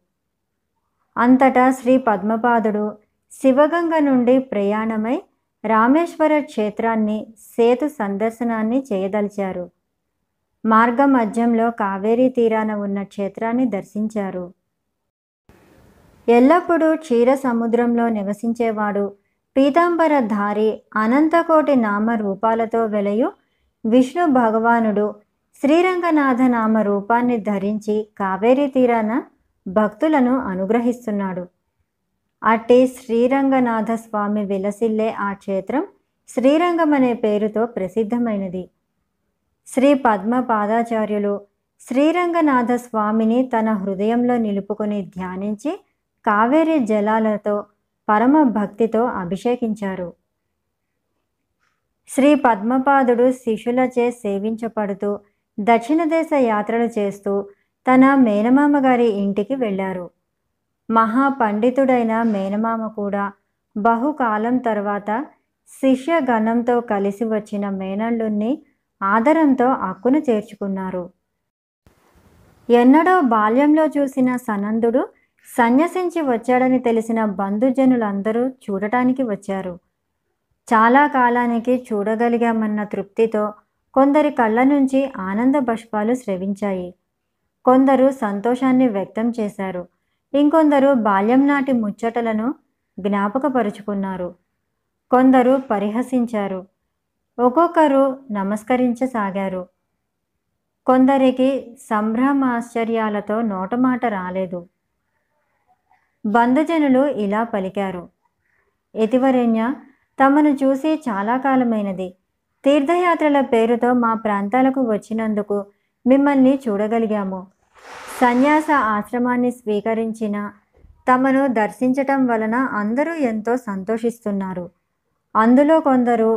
అంతటా శ్రీ పద్మపాదుడు శివగంగ నుండి ప్రయాణమై రామేశ్వర క్షేత్రాన్ని సేతు సందర్శనాన్ని చేయదలిచారు. మార్గ మధ్యంలో కావేరీ తీరాన ఉన్న క్షేత్రాన్ని దర్శించారు. ఎల్లప్పుడూ క్షీర సముద్రంలో నివసించేవాడు పీతాంబరధారి అనంతకోటి నామ రూపాలతో వెలయు విష్ణు భగవానుడు శ్రీరంగనాథ నామ రూపాన్ని ధరించి కావేరీ తీరాన భక్తులను అనుగ్రహిస్తున్నాడు. అట్టి శ్రీరంగనాథ స్వామి విలసిల్లే ఆ క్షేత్రం శ్రీరంగం అనే పేరుతో ప్రసిద్ధమైనది. శ్రీ పద్మ పాదాచార్యులు శ్రీరంగనాథ స్వామిని తన హృదయంలో నిలుపుకొని ధ్యానించి కావేరీ జలాలతో పరమ భక్తితో అభిషేకించారు. శ్రీ పద్మపాదుడు శిష్యులచే సేవించబడుతూ దక్షిణ దేశ యాత్రలు చేస్తూ తన మేనమామ గారి ఇంటికి వెళ్ళారు. మహాపండితుడైన మేనమామ కూడా బహుకాలం తర్వాత శిష్యగణంతో కలిసి వచ్చిన మేనల్లుణ్ణి ఆదరంతో అక్కును చేర్చుకున్నారు. ఎన్నడో బాల్యంలో చూసిన సనందుడు సన్యసించి వచ్చాడని తెలిసిన బంధుజనులందరూ చూడటానికి వచ్చారు. చాలా కాలానికి చూడగలిగామన్న తృప్తితో కొందరి కళ్ళ నుంచి ఆనంద బష్పాలు స్రవించాయి. కొందరు సంతోషాన్ని వ్యక్తం చేశారు. ఇంకొందరు బాల్యం నాటి ముచ్చటలను జ్ఞాపకపరుచుకున్నారు. కొందరు పరిహసించారు. ఒక్కొక్కరు నమస్కరించసాగారు. కొందరికి సంభ్రమాశ్చర్యాలతో నోటమాట రాలేదు. బంధుజనులు ఇలా పలికారు. ఎతివరేణ్య తమను చూసి చాలా కాలమైనది. తీర్థయాత్రల పేరుతో మా ప్రాంతాలకు వచ్చినందుకు మిమ్మల్ని చూడగలిగాము. సన్యాస ఆశ్రమాన్ని స్వీకరించిన తమను దర్శించటం వలన అందరూ ఎంతో సంతోషిస్తున్నారు. అందులో కొందరు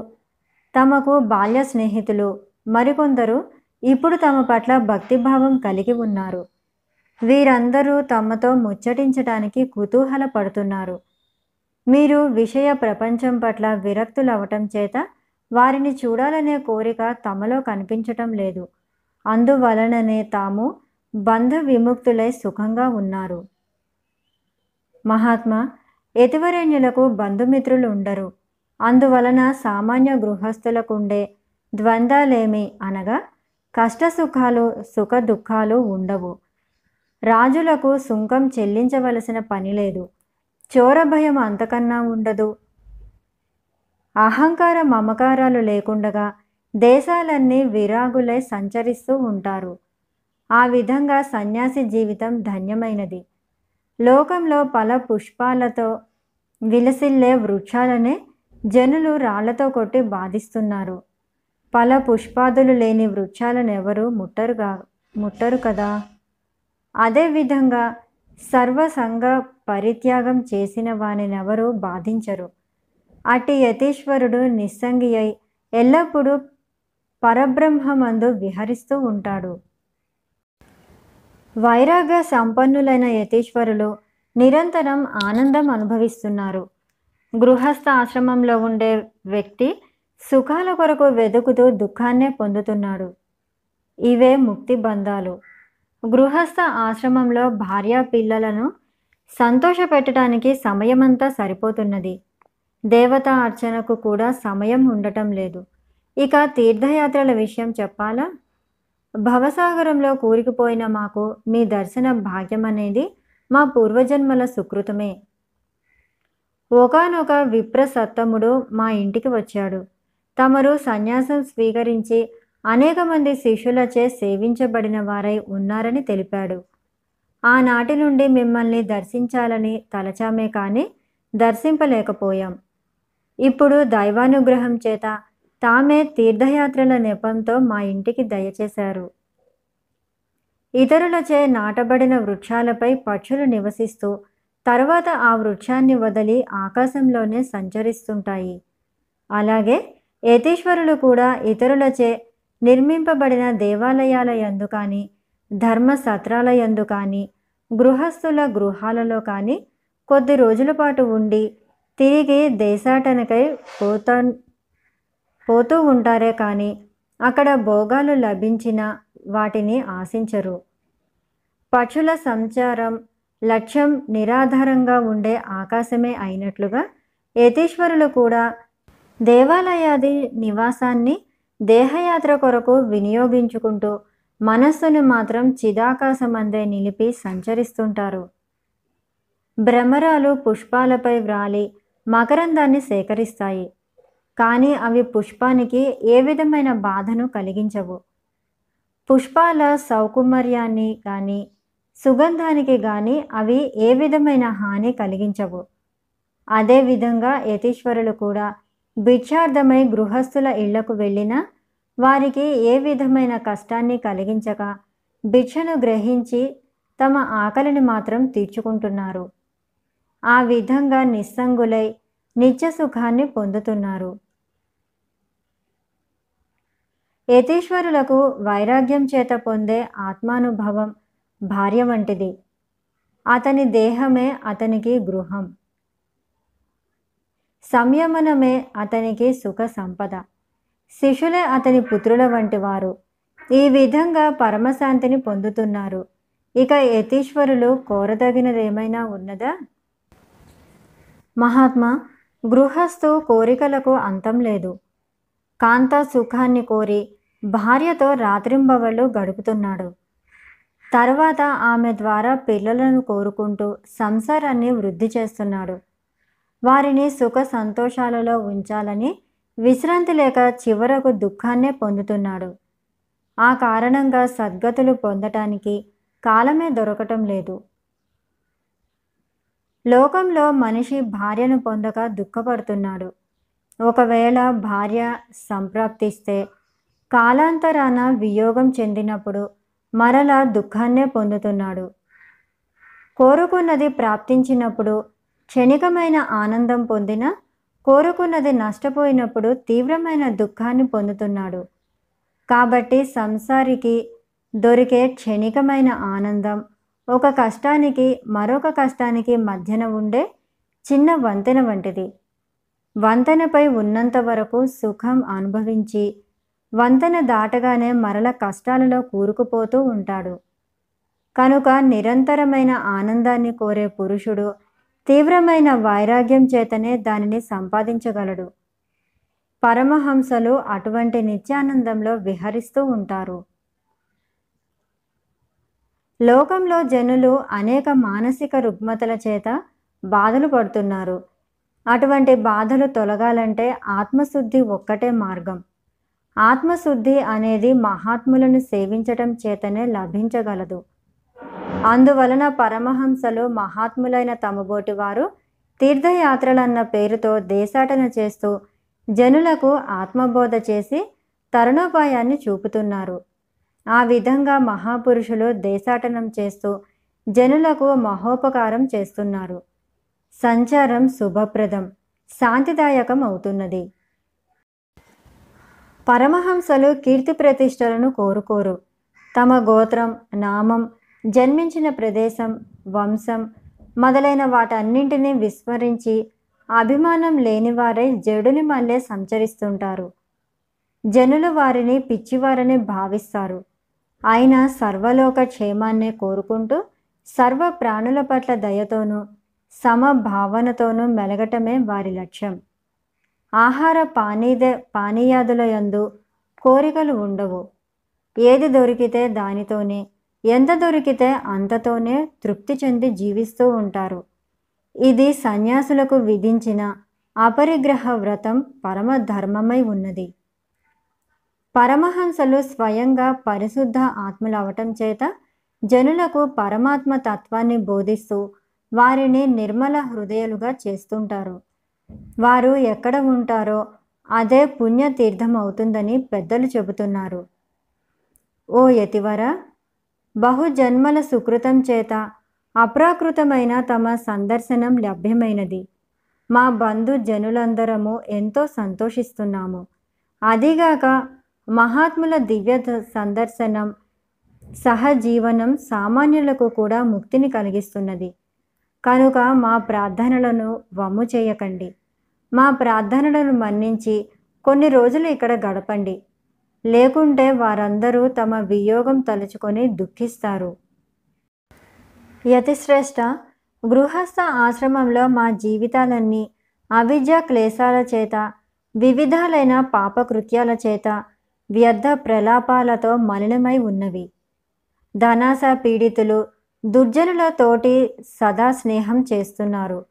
తమకు బాల్య స్నేహితులు మరికొందరు ఇప్పుడు తమ పట్ల భక్తిభావం కలిగి ఉన్నారు. వీరందరూ తమతో ముచ్చటించటానికి కుతూహల పడుతున్నారు మీరు విషయ ప్రపంచం పట్ల విరక్తులవటం చేత వారిని చూడాలనే కోరిక తమలో కనిపించటం లేదు. అందువలననే తాము బంధ విముక్తులై సుఖంగా ఉన్నారు. మహాత్మా ఎతివరేణ్యులకు బంధుమిత్రులు ఉండరు. అందువలన సామాన్య గృహస్థులకుండే ద్వంద్వాలేమి అనగా కష్టసుఖాలు సుఖ దుఃఖాలు ఉండవు. రాజులకు సుంకం చెల్లించవలసిన పని లేదు చోర భయం అంతకన్నా ఉండదు. అహంకార మమకారాలు లేకుండగా దేశాలన్నీ విరాగులై సంచరిస్తూ ఉంటారు. ఆ విధంగా సన్యాసి జీవితం ధన్యమైనది. లోకంలో పల పుష్పాలతో విలసిల్లే వృక్షాలనే జనులు రాళ్ళతో కొట్టి బాధిస్తున్నారు. పల పుష్పాదులు లేని వృక్షాలను ఎవరు ముట్టరుగా ముట్టరు కదా? అదేవిధంగా సర్వసంగ పరిత్యాగం చేసిన వానినెవరూ బాధించరు. అట్టి యతీశ్వరుడు నిస్సంగి అయి ఎల్లప్పుడూ పరబ్రహ్మమందు విహరిస్తూ ఉంటాడు. వైరాగ్య సంపన్నులైన యతీశ్వరులు నిరంతరం ఆనందం అనుభవిస్తున్నారు. గృహస్థ ఆశ్రమంలో ఉండే వ్యక్తి సుఖాల కొరకు వెతుకుతూ దుఃఖాన్నే పొందుతున్నాడు. ఇవే ముక్తి బంధాలు. గృహస్థ ఆశ్రమంలో భార్యా పిల్లలను సంతోషపెట్టడానికి సమయమంతా సరిపోతున్నది. దేవతా అర్చనకు కూడా సమయం ఉండటం లేదు. ఇక తీర్థయాత్రల విషయం చెప్పాలా? భవసాగరంలో కూరికిపోయిన మాకు మీ దర్శన భాగ్యం అనేది మా పూర్వజన్మల సుకృతమే. ఒకనొక విప్రసత్తముడు మా ఇంటికి వచ్చాడు. తమరు సన్యాసం స్వీకరించి అనేక మంది శిష్యులచే సేవించబడిన వారై ఉన్నారని తెలిపాడు. ఆనాటి నుండి మిమ్మల్ని దర్శించాలని తలచామే కానీ దర్శింపలేకపోయాం. ఇప్పుడు దైవానుగ్రహం చేత తామే తీర్థయాత్రల నెపంతో మా ఇంటికి దయచేశారు. ఇతరులచే నాటబడిన వృక్షాలపై పక్షులు నివసిస్తూ తర్వాత ఆ వృక్షాన్ని వదిలి ఆకాశంలోనే సంచరిస్తుంటాయి. అలాగే యతీశ్వరులు కూడా ఇతరులచే నిర్మింపబడిన దేవాలయాల యందు కానీ ధర్మ సత్రాల యందు కానీ గృహస్థుల గృహాలలో కానీ కొద్ది రోజుల పాటు ఉండి తిరిగి దేశాటనకై పోతా పోతూ ఉంటారే కానీ అక్కడ భోగాలు లభించిన వాటిని ఆశించరు. పక్షుల సంచారం లక్ష్యం నిరాధారంగా ఉండే ఆకాశమే అయినట్లుగా యతీశ్వరులు కూడా దేవాలయాది నివాసాన్ని దేహయాత్ర కొరకు వినియోగించుకుంటూ మనస్సును మాత్రం చిదాకాశమందే నిలిపి సంచరిస్తుంటారు. భ్రమరాలు పుష్పాలపై వ్రాలి మకరందాన్ని సేకరిస్తాయి. కానీ అవి పుష్పానికి ఏ విధమైన బాధను కలిగించవు. పుష్పాల సౌకుమర్యాన్ని కానీ సుగంధానికి కానీ అవి ఏ విధమైన హాని కలిగించవు. అదేవిధంగా యతీశ్వరులు కూడా భిక్షార్థమై గృహస్థుల ఇళ్ళకు వెళ్ళినా వారికి ఏ విధమైన కష్టాన్ని కలిగించక భిక్షను గ్రహించి తమ ఆకలిని మాత్రం తీర్చుకుంటున్నారు. ఆ విధంగా నిస్సంగులై నిత్య సుఖాన్ని పొందుతున్నారు. యతీశ్వరులకు వైరాగ్యం చేత పొందే ఆత్మానుభవం భార్య వంటిది. అతని దేహమే అతనికి గృహం. సంయమనమే అతనికి సుఖ సంపద. శిష్యులే అతని పుత్రుల వంటి వారు. ఈ విధంగా పరమశాంతిని పొందుతున్నారు. ఇక యతీశ్వరులు కోరదగినదేమైనా ఉన్నదా? మహాత్మా గృహస్థు కోరికలకు అంతం లేదు. కాంత సుఖాన్ని కోరి భార్యతో రాత్రింబవళ్ళు గడుపుతున్నాడు. తర్వాత ఆమె ద్వారా పిల్లలను కోరుకుంటూ సంసారాన్ని వృద్ధి చేస్తున్నాడు. వారిని సుఖ సంతోషాలలో ఉంచాలని విశ్రాంతి లేక చివరకు దుఃఖాన్నే పొందుతున్నాడు. ఆ కారణంగా సద్గతులు పొందటానికి కాలమే దొరకటం లేదు. లోకంలో మనిషి భార్యను పొందక దుఃఖపడుతున్నాడు. ఒకవేళ భార్య సంప్రాప్తిస్తే కాలాంతరాన వియోగం చెందినప్పుడు మరలా దుఃఖాన్నే పొందుతున్నాడు. కోరుకున్నది ప్రాప్తించినప్పుడు క్షణికమైన ఆనందం పొందిన కోరుకున్నది నష్టపోయినప్పుడు తీవ్రమైన దుఃఖాన్ని పొందుతున్నాడు. కాబట్టి సంసారికి దొరికే క్షణికమైన ఆనందం ఒక కష్టానికి మరొక కష్టానికి మధ్యన ఉండే చిన్న వంతెన వంటిది. వంతెనపై ఉన్నంత వరకు సుఖం అనుభవించి వంతెన దాటగానే మరల కష్టాలలో కూరుకుపోతూ ఉంటాడు. కనుక నిరంతరమైన ఆనందాన్ని కోరే పురుషుడు తీవ్రమైన వైరాగ్యం చేతనే దానిని సంపాదించగలడు. పరమహంసలు అటువంటి నిత్యానందంలో విహరిస్తూ ఉంటారు. లోకంలో జనులు అనేక మానసిక రుగ్మతల చేత బాధలు పడుతున్నారు. అటువంటి బాధలు తొలగాలంటే ఆత్మశుద్ధి ఒక్కటే మార్గం. ఆత్మశుద్ధి అనేది మహాత్ములను సేవించటం చేతనే లభించగలదు. అందువలన పరమహంసలు మహాత్ములైన తమబోటి వారు తీర్థయాత్రలన్న పేరుతో దేశాటన చేస్తూ జనులకు ఆత్మబోధ చేసి తరుణోపాయాన్ని చూపుతున్నారు. ఆ విధంగా మహాపురుషులు దేశాటనం చేస్తూ జనులకు మహోపకారం చేస్తున్నారు. సంచారం శుభప్రదం శాంతిదాయకం అవుతున్నది. పరమహంసలు కీర్తి ప్రతిష్టలను కోరుకోరు. తమ గోత్రం నామం జన్మించిన ప్రదేశం వంశం మొదలైన వాటన్నింటినీ విస్మరించి అభిమానం లేనివారై జడుని మళ్ళే సంచరిస్తుంటారు. జనులు వారిని పిచ్చివారని భావిస్తారు. ఆయన సర్వలోక క్షేమాన్నే కోరుకుంటూ సర్వ ప్రాణుల పట్ల దయతోనూ సమభావనతోనూ మెలగటమే వారి లక్ష్యం. ఆహార పానీద పానీయాదుల యందు కోరికలు ఉండవు. ఏది దొరికితే దానితోనే ఎంత దొరికితే అంతతోనే తృప్తి చెంది జీవిస్తూ ఉంటారు. ఇది సన్యాసులకు విధించిన అపరిగ్రహ వ్రతం పరమ ధర్మమై ఉన్నది. పరమహంసలు స్వయంగా పరిశుద్ధ ఆత్మలవటం చేత జనులకు పరమాత్మ తత్వాన్ని బోధిస్తూ వారిని నిర్మల హృదయాలుగా చేస్తుంటారు. వారు ఎక్కడ ఉంటారో అదే పుణ్యతీర్థం అవుతుందని పెద్దలు చెబుతున్నారు. ఓ యతివర! బహుజన్మల సుకృతం చేత అప్రాకృతమైన తమ సందర్శనం లభ్యమైనది. మా బంధు జనులందరము ఎంతో సంతోషిస్తున్నాము. అదిగాక మహాత్ముల దివ్య సందర్శనం సహజీవనం సామాన్యులకు కూడా ముక్తిని కలిగిస్తున్నది. కనుక మా ప్రార్థనలను వమ్ము చేయకండి. మా ప్రార్థనలను మన్నించి కొన్ని రోజులు ఇక్కడ గడపండి. లేకుంటే వారందరూ తమ వియోగం తలుచుకొని దుఃఖిస్తారు. యతిశ్రేష్ట గృహస్థ ఆశ్రమంలో మా జీవితాలన్నీ అవిద్య క్లేశాల చేత వివిధాలైన పాపకృత్యాల చేత వ్యర్థ ప్రలాపాలతో మలినమై ఉన్నవి. ధనాస పీడితులు దుర్జనులతోటి సదా స్నేహం చేస్తున్నారు.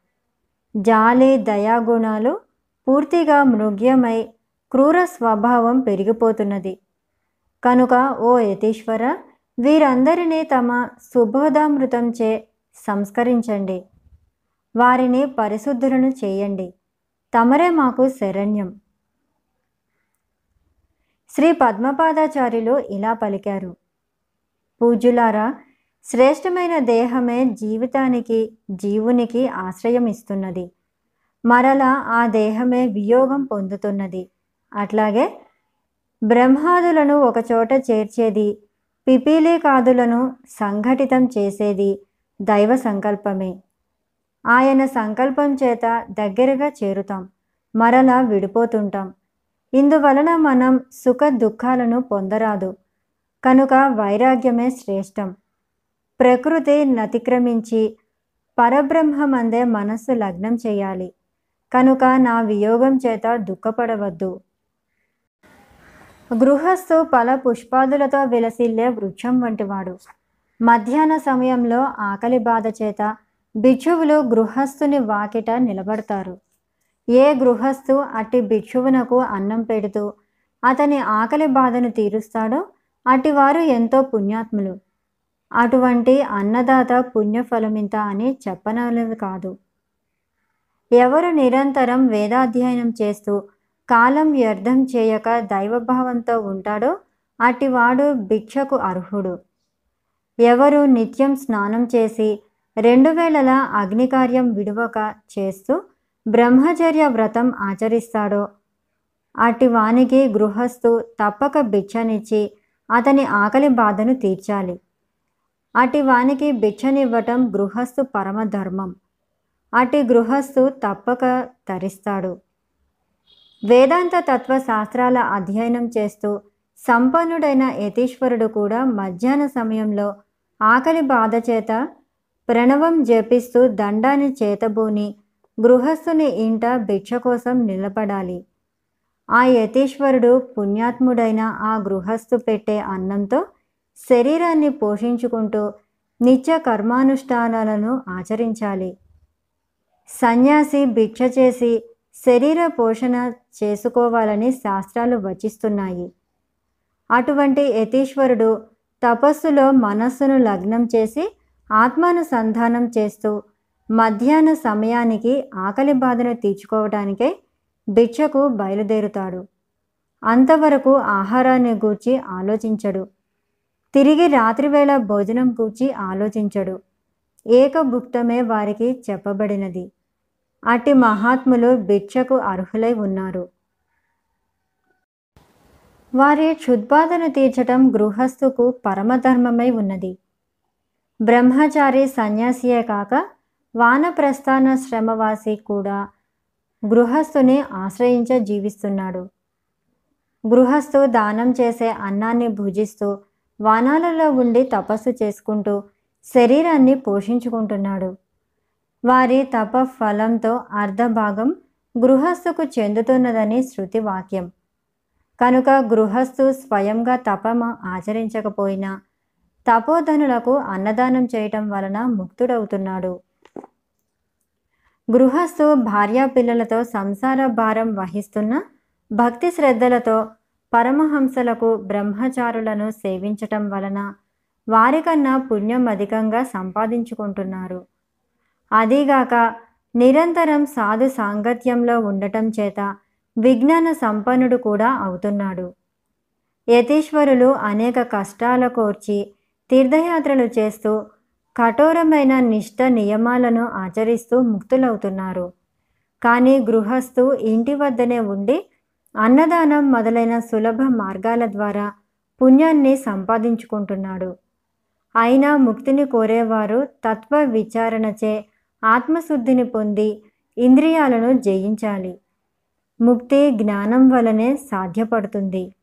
జాలి దయాగుణాలు పూర్తిగా మృగ్యమై క్రూర స్వభావం పెరిగిపోతున్నది. కనుక ఓ యతీశ్వర వీరందరినీ తమ సుబోధామృతంచే సంస్కరించండి. వారిని పరిశుద్ధులను చేయండి. తమరే మాకు శరణ్యం. శ్రీ పద్మపాదాచార్యులు ఇలా పలికారు. పూజులారా శ్రేష్టమైన దేహమే జీవితానికి జీవునికి ఆశ్రయం ఇస్తున్నది. మరలా ఆ దేహమే వియోగం పొందుతున్నది. అట్లాగే బ్రహ్మాదులను ఒకచోట చేర్చేది పిపీలికాదులను సంఘటితం చేసేది దైవ సంకల్పమే. ఆయన సంకల్పం చేత దగ్గరగా చేరుతాం మరలా విడిపోతుంటాం. ఇందువలన మనం సుఖ దుఃఖాలను పొందరాదు. కనుక వైరాగ్యమే శ్రేష్టం. ప్రకృతి నతిక్రమించి పరబ్రహ్మమందే మనస్సు లగ్నం చేయాలి. కనుక నా వియోగం చేత దుఃఖపడవద్దు. గృహస్థు పల పుష్పాదులతో విలసిల్లే వృక్షం వంటివాడు. మధ్యాహ్న సమయంలో ఆకలి బాధ చేత భిక్షువులు గృహస్థుని వాకిట నిలబడతారు. ఏ గృహస్థు అట్టి భిక్షువునకు అన్నం పెడుతూ అతని ఆకలి బాధను తీరుస్తాడో అటివారు ఎంతో పుణ్యాత్ములు. అటువంటి అన్నదాత పుణ్యఫలమింత అని చెప్పనలవి కాదు. ఎవరు నిరంతరం వేదాధ్యయనం చేస్తూ కాలం వ్యర్థం చేయక దైవభావంతో ఉంటాడో అటివాడు భిక్షకు అర్హుడు. ఎవరు నిత్యం స్నానం చేసి రెండు వేళలా అగ్నికార్యం విడువక చేస్తూ బ్రహ్మచర్య వ్రతం ఆచరిస్తాడో అటి వానికి గృహస్థు తప్పక భిక్షనిచ్చి అతని ఆకలి బాధను తీర్చాలి. అటి వానికి బిచ్చనివ్వటం గృహస్థు పరమధర్మం. అటి గృహస్థు తప్పక తరిస్తాడు వేదాంత తత్వ శాస్త్రాల అధ్యయనం చేస్తూ సంపన్నుడైన యతీశ్వరుడు కూడా మధ్యాహ్న సమయంలో ఆకలి బాధ చేత ప్రణవం జపిస్తూ దండాన్ని చేతబూని గృహస్థుని ఇంట భిక్ష కోసం నిలబడాలి. ఆ యతీశ్వరుడు పుణ్యాత్ముడైన ఆ గృహస్థు పెట్టే అన్నంతో శరీరాన్ని పోషించుకుంటూ నిత్య కర్మానుష్ఠానాలను ఆచరించాలి. సన్యాసి భిక్ష చేసి శరీర పోషణ చేసుకోవాలని శాస్త్రాలు వచిస్తున్నాయి. అటువంటి యతీశ్వరుడు తపస్సులో మనస్సును లగ్నం చేసి ఆత్మానుసంధానం చేస్తూ మధ్యాహ్న సమయానికి ఆకలి బాధను తీర్చుకోవటానికే భిక్షకు బయలుదేరుతాడు. అంతవరకు ఆహారాన్ని గూర్చి ఆలోచించడు. తిరిగి రాత్రివేళ భోజనం కూర్చి ఆలోచించడు. ఏకభుక్తమే వారికి చెప్పబడినది. అట్టి మహాత్ములు భిక్షకు అర్హులై ఉన్నారు. వారి క్షుద్బాధను తీర్చటం గృహస్థుకు పరమధర్మమై ఉన్నది. బ్రహ్మచారి సన్యాసియే కాక వానప్రస్థాన శ్రమవాసి కూడా గృహస్థుని ఆశ్రయించ జీవిస్తున్నాడు. గృహస్థు దానం చేసే అన్నాన్ని భుజిస్తూ వానాలలో ఉండి తపస్సు చేసుకుంటూ శరీరాన్ని పోషించుకుంటున్నాడు. వారి తప ఫలంతో అర్ధభాగం గృహస్థుకు చెందుతున్నదని శృతి వాక్యం. కనుక గృహస్థు స్వయంగా తపమ ఆచరించకపోయినా తపోధనులకు అన్నదానం చేయటం వలన ముక్తుడవుతున్నాడు. గృహస్థు భార్యా పిల్లలతో సంసార భారం వహిస్తున్న భక్తి శ్రద్ధలతో పరమహంసలకు బ్రహ్మచారులను సేవించటం వలన వారికన్నా పుణ్యం అధికంగా సంపాదించుకుంటున్నారు. అదీగాక నిరంతరం సాధు సాంగత్యంలో ఉండటం చేత విజ్ఞాన సంపన్నుడు కూడా అవుతున్నాడు. యతీశ్వరులు అనేక కష్టాల కోర్చి తీర్థయాత్రలు చేస్తూ కఠోరమైన నిష్ట నియమాలను ఆచరిస్తూ ముక్తులవుతున్నారు. కానీ గృహస్థు ఇంటి వద్దనే ఉండి అన్నదానం మొదలైన సులభ మార్గాల ద్వారా పుణ్యాన్ని సంపాదించుకుంటున్నాడు. అయినా ముక్తిని కోరేవారు తత్వ విచారణచే ఆత్మశుద్ధిని పొంది ఇంద్రియాలను జయించాలి. ముక్తి జ్ఞానం వలనే సాధ్యపడుతుంది.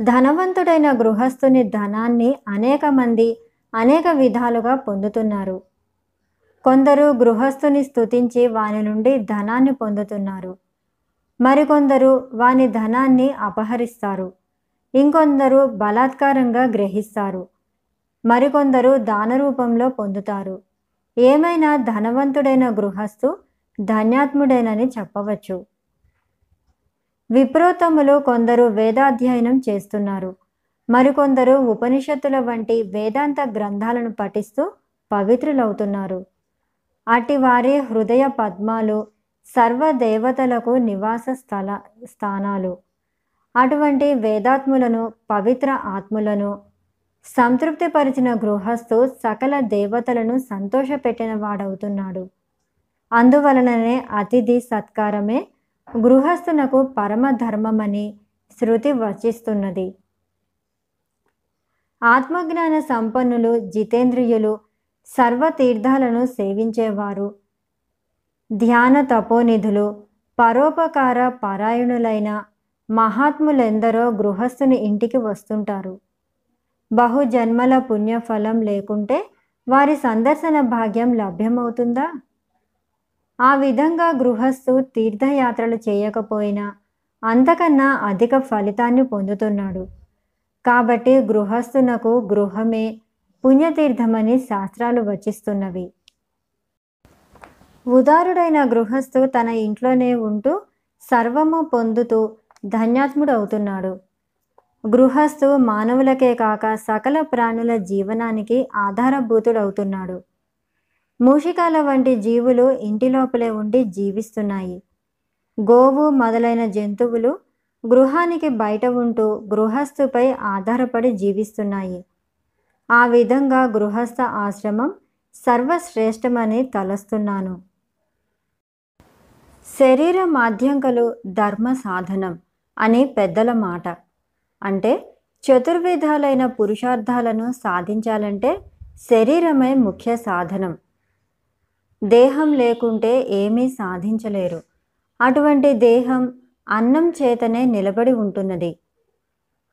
ధనవంతుడైన గృహస్థుని ధనాన్ని అనేక మంది అనేక విధాలుగా పొందుతున్నారు. కొందరు గృహస్థుని స్థుతించి వాని నుండి ధనాన్ని పొందుతున్నారు. మరికొందరు వాని ధనాన్ని అపహరిస్తారు. ఇంకొందరు బలాత్కారంగా గ్రహిస్తారు. మరికొందరు దాన రూపంలో పొందుతారు. ఏమైనా ధనవంతుడైన గృహస్థు ధన్యాత్ముడేనని చెప్పవచ్చు. విప్రోత్తములు కొందరు వేదాధ్యయనం చేస్తున్నారు. మరికొందరు ఉపనిషత్తుల వంటి వేదాంత గ్రంథాలను పఠిస్తూ పవిత్రులవుతున్నారు. అటివారి వారి హృదయ పద్మాలు సర్వదేవతలకు నివాస స్థల స్థానాలు. అటువంటి వేదాత్ములను పవిత్ర ఆత్ములను సంతృప్తిపరిచిన గృహస్థు సకల దేవతలను సంతోషపెట్టిన వాడవుతున్నాడు. అందువలననే అతిథి సత్కారమే గృహస్థునకు పరమధర్మమని శృతి వచిస్తున్నది. ఆత్మజ్ఞాన సంపన్నులు జితేంద్రియులు సర్వతీర్థాలను సేవించేవారు ధ్యాన తపోనిధులు పరోపకార పరాయణులైన మహాత్ములెందరో గృహస్థుని ఇంటికి వస్తుంటారు. బహుజన్మల పుణ్యఫలం లేకుంటే వారి సందర్శన భాగ్యం లభ్యమవుతుందా? ఆ విధంగా గృహస్థు తీర్థయాత్రలు చేయకపోయినా అంతకన్నా అధిక ఫలితాన్ని పొందుతున్నాడు. కాబట్టి గృహస్థునకు గృహమే పుణ్యతీర్థమని శాస్త్రాలు వచిస్తున్నవి. ఉదారుడైన గృహస్థు తన ఇంట్లోనే ఉంటూ సర్వము పొందుతూ ధన్యాత్ముడు అవుతున్నాడు గృహస్థు మానవులకే కాక సకల ప్రాణుల జీవనానికి ఆధారభూతుడవుతున్నాడు. మూషికాల వంటి జీవులు ఇంటి లోపలే ఉండి జీవిస్తున్నాయి. గోవు మొదలైన జంతువులు గృహానికి బయట ఉంటూ గృహస్థుపై ఆధారపడి జీవిస్తున్నాయి. ఆ విధంగా గృహస్థ ఆశ్రమం సర్వశ్రేష్టమని తలస్తున్నాను. శరీర మాధ్యంకలు ధర్మ సాధనం అని పెద్దల మాట. అంటే చతుర్విధాలైన పురుషార్థాలను సాధించాలంటే శరీరమే ముఖ్య సాధనం. దేహం లేకుంటే ఏమీ సాధించలేరు. అటువంటి దేహం అన్నం చేతనే నిలబడి ఉంటున్నది.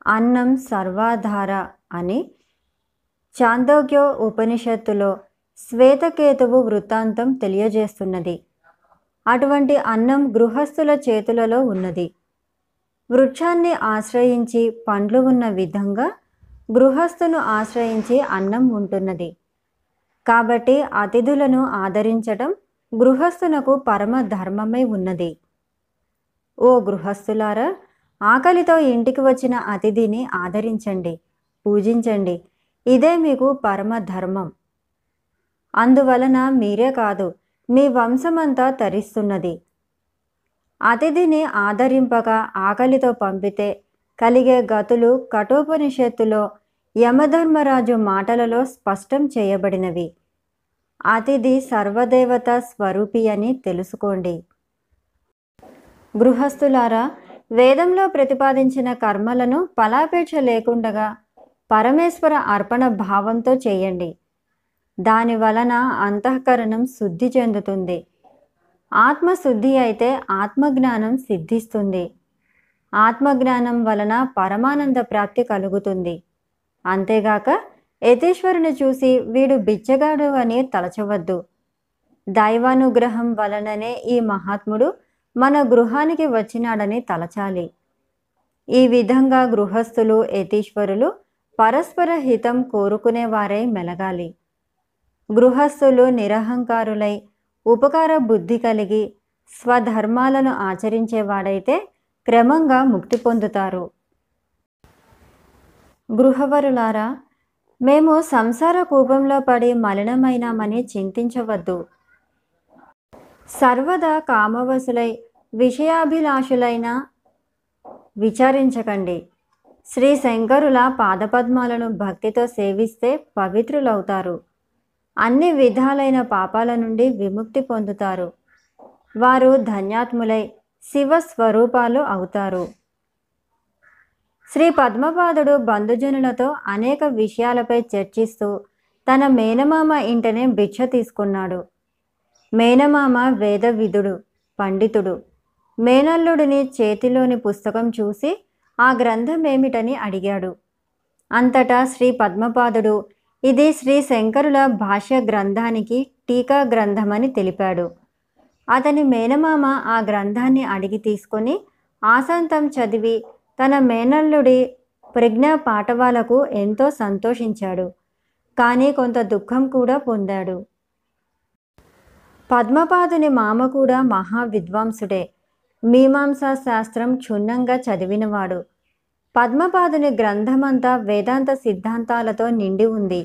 అన్నం సర్వాధార అని చాందోగ్యో ఉపనిషత్తులో శ్వేతకేతువు వృత్తాంతం తెలియజేస్తున్నది. అటువంటి అన్నం గృహస్థుల చేతులలో ఉన్నది. వృక్షాన్ని ఆశ్రయించి పండ్లు ఉన్న విధంగా గృహస్థును ఆశ్రయించి అన్నం ఉంటున్నది. కాబట్టి అతిథులను ఆదరించటం గృహస్థునకు పరమ ధర్మమై ఉన్నది. ఓ గృహస్థులారా ఆకలితో ఇంటికి వచ్చిన అతిథిని ఆదరించండి పూజించండి. ఇదే మీకు పరమ ధర్మం. అందువలన మీరే కాదు మీ వంశమంతా తరిస్తున్నది. అతిథిని ఆదరింపగా ఆకలితో పంపితే కలిగే గతులు కఠోపనిషత్తులో యమధర్మరాజు మాటలలో స్పష్టం చేయబడినవి. అతిథి సర్వదేవత స్వరూపి అని తెలుసుకోండి. గృహస్థులారా వేదంలో ప్రతిపాదించిన కర్మలను ఫలాపేక్ష లేకుండగా పరమేశ్వర అర్పణ భావంతో చేయండి. దాని వలన అంతఃకరణం శుద్ధి చెందుతుంది. ఆత్మశుద్ధి అయితే ఆత్మజ్ఞానం సిద్ధిస్తుంది. ఆత్మజ్ఞానం వలన పరమానంద ప్రాప్తి కలుగుతుంది. అంతేగాక యతీశ్వరుని చూసి వీడు బిచ్చగాడు అని తలచవద్దు. దైవానుగ్రహం వలననే ఈ మహాత్ముడు మన గృహానికి వచ్చినాడని తలచాలి. ఈ విధంగా గృహస్థులు యతీశ్వరులు పరస్పర హితం కోరుకునేవారై మెలగాలి. గృహస్థులు నిరహంకారులై ఉపకార బుద్ధి కలిగి స్వధర్మాలను ఆచరించేవాడైతే క్రమంగా ముక్తి పొందుతారు. గృహవరులారా మేము సంసార కూపంలో పడి మలినమైనామని చింతించవద్దు. సర్వదా కామవసులై విషయాభిలాషులైన విచారించకండి. శ్రీ శంకరుల పాదపద్మాలను భక్తితో సేవిస్తే పవిత్రులవుతారు. అన్ని విధాలైన పాపాల నుండి విముక్తి పొందుతారు. వారు ధన్యాత్ములై శివ స్వరూపాలు అవుతారు. శ్రీ పద్మపాదుడు బంధుజనులతో అనేక విషయాలపై చర్చిస్తూ తన మేనమామ ఇంటనే భిక్ష తీసుకున్నాడు. మేనమామ వేదవిధుడు పండితుడు. మేనల్లుడిని చేతిలోని పుస్తకం చూసి ఆ గ్రంథం ఏమిటని అడిగాడు. అంతటా శ్రీ పద్మపాదుడు ఇది శ్రీ శంకరుల భాష్య గ్రంథానికి టీకా గ్రంథమని తెలిపాడు. అతని మేనమామ ఆ గ్రంథాన్ని అడిగి తీసుకొని ఆశాంతం చదివి తన మేనల్లుడి ప్రజ్ఞా పాఠవాలకు ఎంతో సంతోషించాడు. కానీ కొంత దుఃఖం కూడా పొందాడు. పద్మపాదుని మామ కూడా మహా విద్వాంసుడే మీమాంసా శాస్త్రం క్షుణ్ణంగా చదివినవాడు. పద్మపాదుని గ్రంథమంతా వేదాంత సిద్ధాంతాలతో నిండి ఉంది.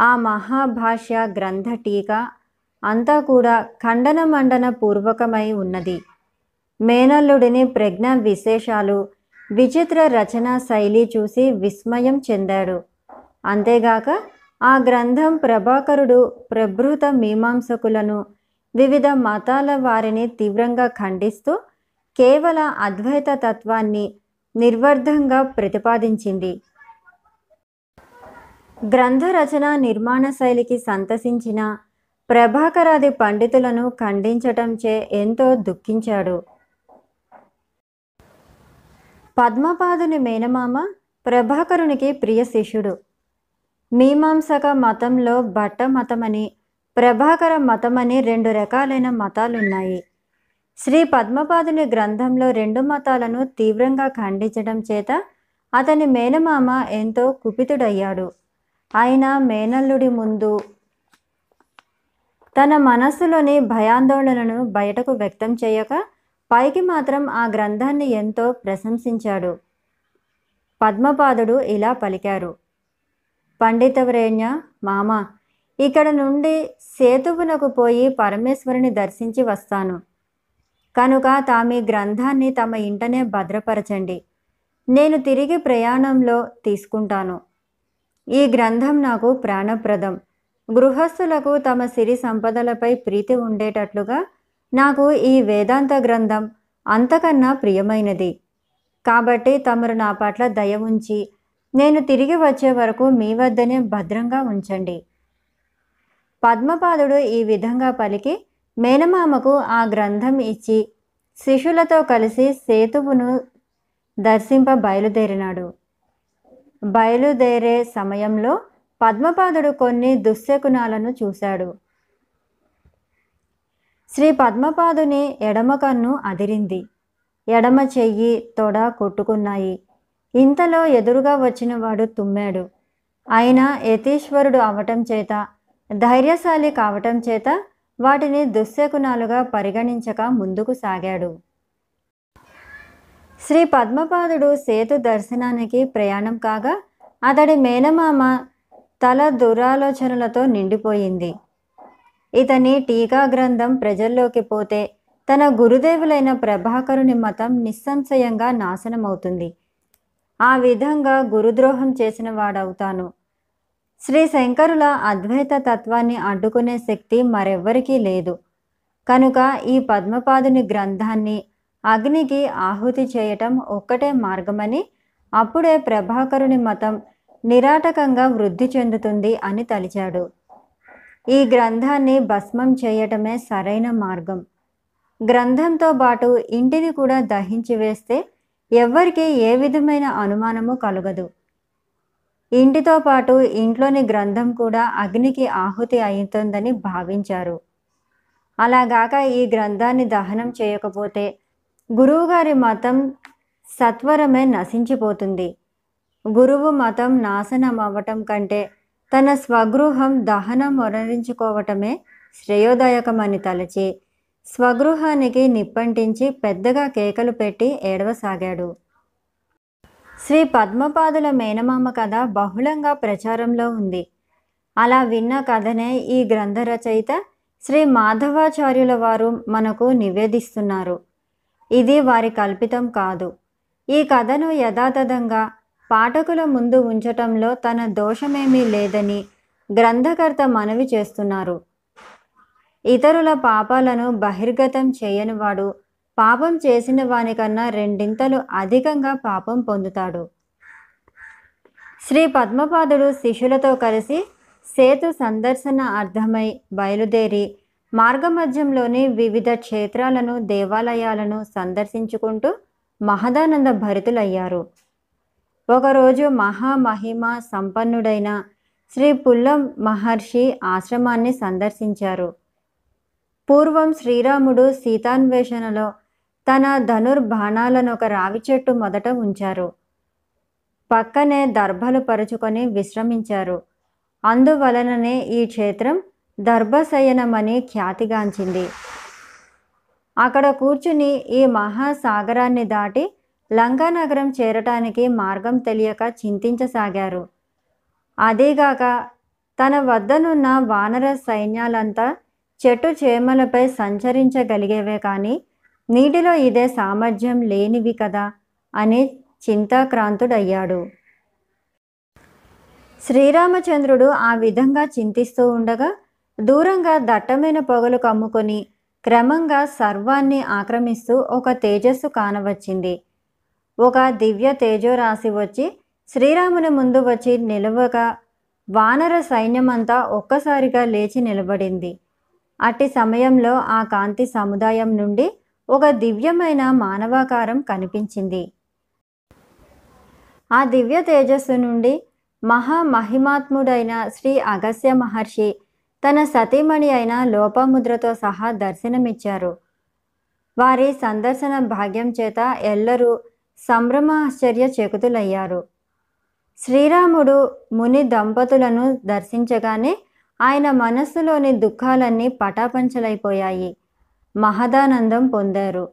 ఆ మహాభాష్య గ్రంథ టీకా అంతా కూడా ఖండన మండన పూర్వకమై ఉన్నది. మేనల్లుడిని ప్రజ్ఞ విశేషాలు విచిత్ర రచనా శైలి చూసి విస్మయం చెందాడు. అంతేగాక ఆ గ్రంథం ప్రభాకరుడు ప్రభృత మీమాంసకులను వివిధ మతాల వారిని తీవ్రంగా ఖండిస్తూ కేవల అద్వైత తత్వాన్ని నిర్వర్ధంగా ప్రతిపాదించింది. గ్రంథ రచన నిర్మాణ శైలికి సంతసించిన ప్రభాకరాది పండితులను ఖండించటంచే ఎంతో దుఃఖించాడు. పద్మపాదుని మేనమామ ప్రభాకరునికి ప్రియ శిష్యుడు. మీమాంసక మతంలో భట్ట మతమని ప్రభాకర మతమని రెండు రకాలైన మతాలున్నాయి. శ్రీ పద్మపాదుని గ్రంథంలో రెండు మతాలను తీవ్రంగా ఖండించడం చేత అతని మేనమామ ఎంతో కుపితుడయ్యాడు. ఆయన మేనల్లుడి ముందు. తన మనస్సులోని భయాందోళనను బయటకు వ్యక్తం చేయక పైకి మాత్రం ఆ గ్రంథాన్ని ఎంతో ప్రశంసించాడు. పద్మపాదుడు ఇలా పలికారు. పండితవరేణ్య మామ ఇక్కడ నుండి సేతువునకు పోయి పరమేశ్వరుని దర్శించి వస్తాను. కనుక తామి గ్రంథాన్ని తమ ఇంటనే భద్రపరచండి. నేను తిరిగి ప్రయాణంలో తీసుకుంటాను. ఈ గ్రంథం నాకు ప్రాణప్రదం. గృహస్థులకు తమ సిరి సంపదలపై ప్రీతి ఉండేటట్లుగా నాకు ఈ వేదాంత గ్రంథం అంతకన్నా ప్రియమైనది. కాబట్టి తమరు నా పట్ల దయ ఉంచి నేను తిరిగి వచ్చే వరకు మీ వద్దనే భద్రంగా ఉంచండి. పద్మపాదుడు ఈ విధంగా పలికి మేనమామకు ఆ గ్రంథం ఇచ్చి శిష్యులతో కలిసి సేతువును దర్శింప బయలుదేరినాడు. బయలుదేరే సమయంలో పద్మపాదుడు కొన్ని దుశ్శకునాలను చూశాడు. శ్రీ పద్మపాదుని ఎడమ కన్ను అదిరింది. ఎడమ చెయ్యి తొడ కొట్టుకున్నాయి. ఇంతలో ఎదురుగా వచ్చిన వాడు తుమ్మాడు. ఆయన యతీశ్వరుడు అవటం చేత ధైర్యశాలి కావటం చేత వాటిని దుశ్శకునాలుగా పరిగణించక ముందుకు సాగాడు. శ్రీ పద్మపాదుడు సేతు దర్శనానికి ప్రయాణం కాగా అతడి మేనమామ తల దురాలోచనలతో నిండిపోయింది. ఇతని టీకా గ్రంథం ప్రజల్లోకి పోతే తన గురుదేవులైన ప్రభాకరుని మతం నిస్సంశయంగా నాశనమవుతుంది. ఆ విధంగా గురుద్రోహం చేసిన వాడవుతాను. శ్రీ శంకరుల అద్వైత తత్వాన్ని అడ్డుకునే శక్తి మరెవ్వరికీ లేదు. కనుక ఈ పద్మపాదుని గ్రంథాన్ని అగ్నికి ఆహుతి చేయటం ఒక్కటే మార్గమని అప్పుడే ప్రభాకరుని మతం నిరాటకంగా వృద్ధి చెందుతుంది అని తలిచాడు. ఈ గ్రంథాన్ని భస్మం చేయటమే సరైన మార్గం. గ్రంథంతో పాటు ఇంటిని కూడా దహించి వేస్తే ఎవ్వరికీ ఏ విధమైన అనుమానము కలగదు. ఇంటితో పాటు ఇంట్లోని గ్రంథం కూడా అగ్నికి ఆహుతి అవుతుందని భావించారు. అలాగాక ఈ గ్రంథాన్ని దహనం చేయకపోతే గురువుగారి మతం సత్వరమే నశించిపోతుంది. గురువు మతం నాశనం అవ్వటం కంటే తన స్వగృహం దహనం మొరరించుకోవటమే శ్రేయోదాయకమని తలచి స్వగృహానికి నిప్పంటించి పెద్దగా కేకలు పెట్టి ఏడవసాగాడు. శ్రీ పద్మపాదుల మేనమామ కథ బహుళంగా ప్రచారంలో ఉంది. అలా విన్న కథనే ఈ గ్రంథ రచయిత శ్రీ మాధవాచార్యుల వారు మనకు నివేదిస్తున్నారు. ఇది వారి కల్పితం కాదు. ఈ కథను యథాతథంగా పాఠకుల ముందు ఉంచటంలో తన దోషమేమీ లేదని గ్రంథకర్త మనవి చేస్తున్నారు. ఇతరుల పాపాలను బహిర్గతం చేయనివాడు పాపం చేసిన వానికన్నా రెండింతలు అధికంగా పాపం పొందుతాడు. శ్రీ పద్మపాదుడు శిష్యులతో కలిసి సేతు సందర్శన అర్థమై బయలుదేరి మార్గమధ్యంలోని వివిధ క్షేత్రాలను దేవాలయాలను సందర్శించుకుంటూ మహదానంద భరితులయ్యారు. ఒకరోజు మహామహిమ సంపన్నుడైన శ్రీ పుల్లం మహర్షి ఆశ్రమాన్ని సందర్శించారు. పూర్వం శ్రీరాముడు సీతాన్వేషణలో తన ధనుర్బాణాలను ఒక రావి చెట్టు మొదట ఉంచారు. పక్కనే దర్భలు పరుచుకొని విశ్రమించారు. అందువలననే ఈ క్షేత్రం దర్భశయనమని ఖ్యాతిగాంచింది. అక్కడ కూర్చుని ఈ మహాసాగరాన్ని దాటి లంకానగరం చేరటానికి మార్గం తెలియక చింతించసాగారు. అదీగాక తన వద్దనున్న వానర సైన్యాలంతా చెట్టు చేమలపై సంచరించగలిగేవే కానీ నీటిలో ఇదే సామర్థ్యం లేనివి కదా అని చింతాక్రాంతుడయ్యాడు. శ్రీరామచంద్రుడు ఆ విధంగా చింతిస్తూ ఉండగా దూరంగా దట్టమైన పొగలు కమ్ముకొని క్రమంగా సర్వాన్ని ఆక్రమిస్తూ ఒక తేజస్సు కానవచ్చింది. ఒక దివ్య తేజోరాశి వచ్చి శ్రీరాముని ముందు వచ్చి నిలవగా వానర సైన్యమంతా ఒక్కసారిగా లేచి నిలబడింది. అట్టి సమయంలో ఆ కాంతి సముదాయం నుండి ఒక దివ్యమైన మానవాకారం కనిపించింది. ఆ దివ్య తేజస్సు నుండి మహామహిమాత్ముడైన శ్రీ అగస్య మహర్షి తన సతీమణి అయిన లోపముద్రతో సహా దర్శనమిచ్చారు. వారి సందర్శన భాగ్యం చేత ఎల్లరూ సంభ్రమాశ్చర్య చేకుతులయ్యారు. శ్రీరాముడు ముని దంపతులను దర్శించగానే ఆయన మనస్సులోని దుఃఖాలన్నీ పటాపంచలైపోయాయి. మహదానందం పొందారు.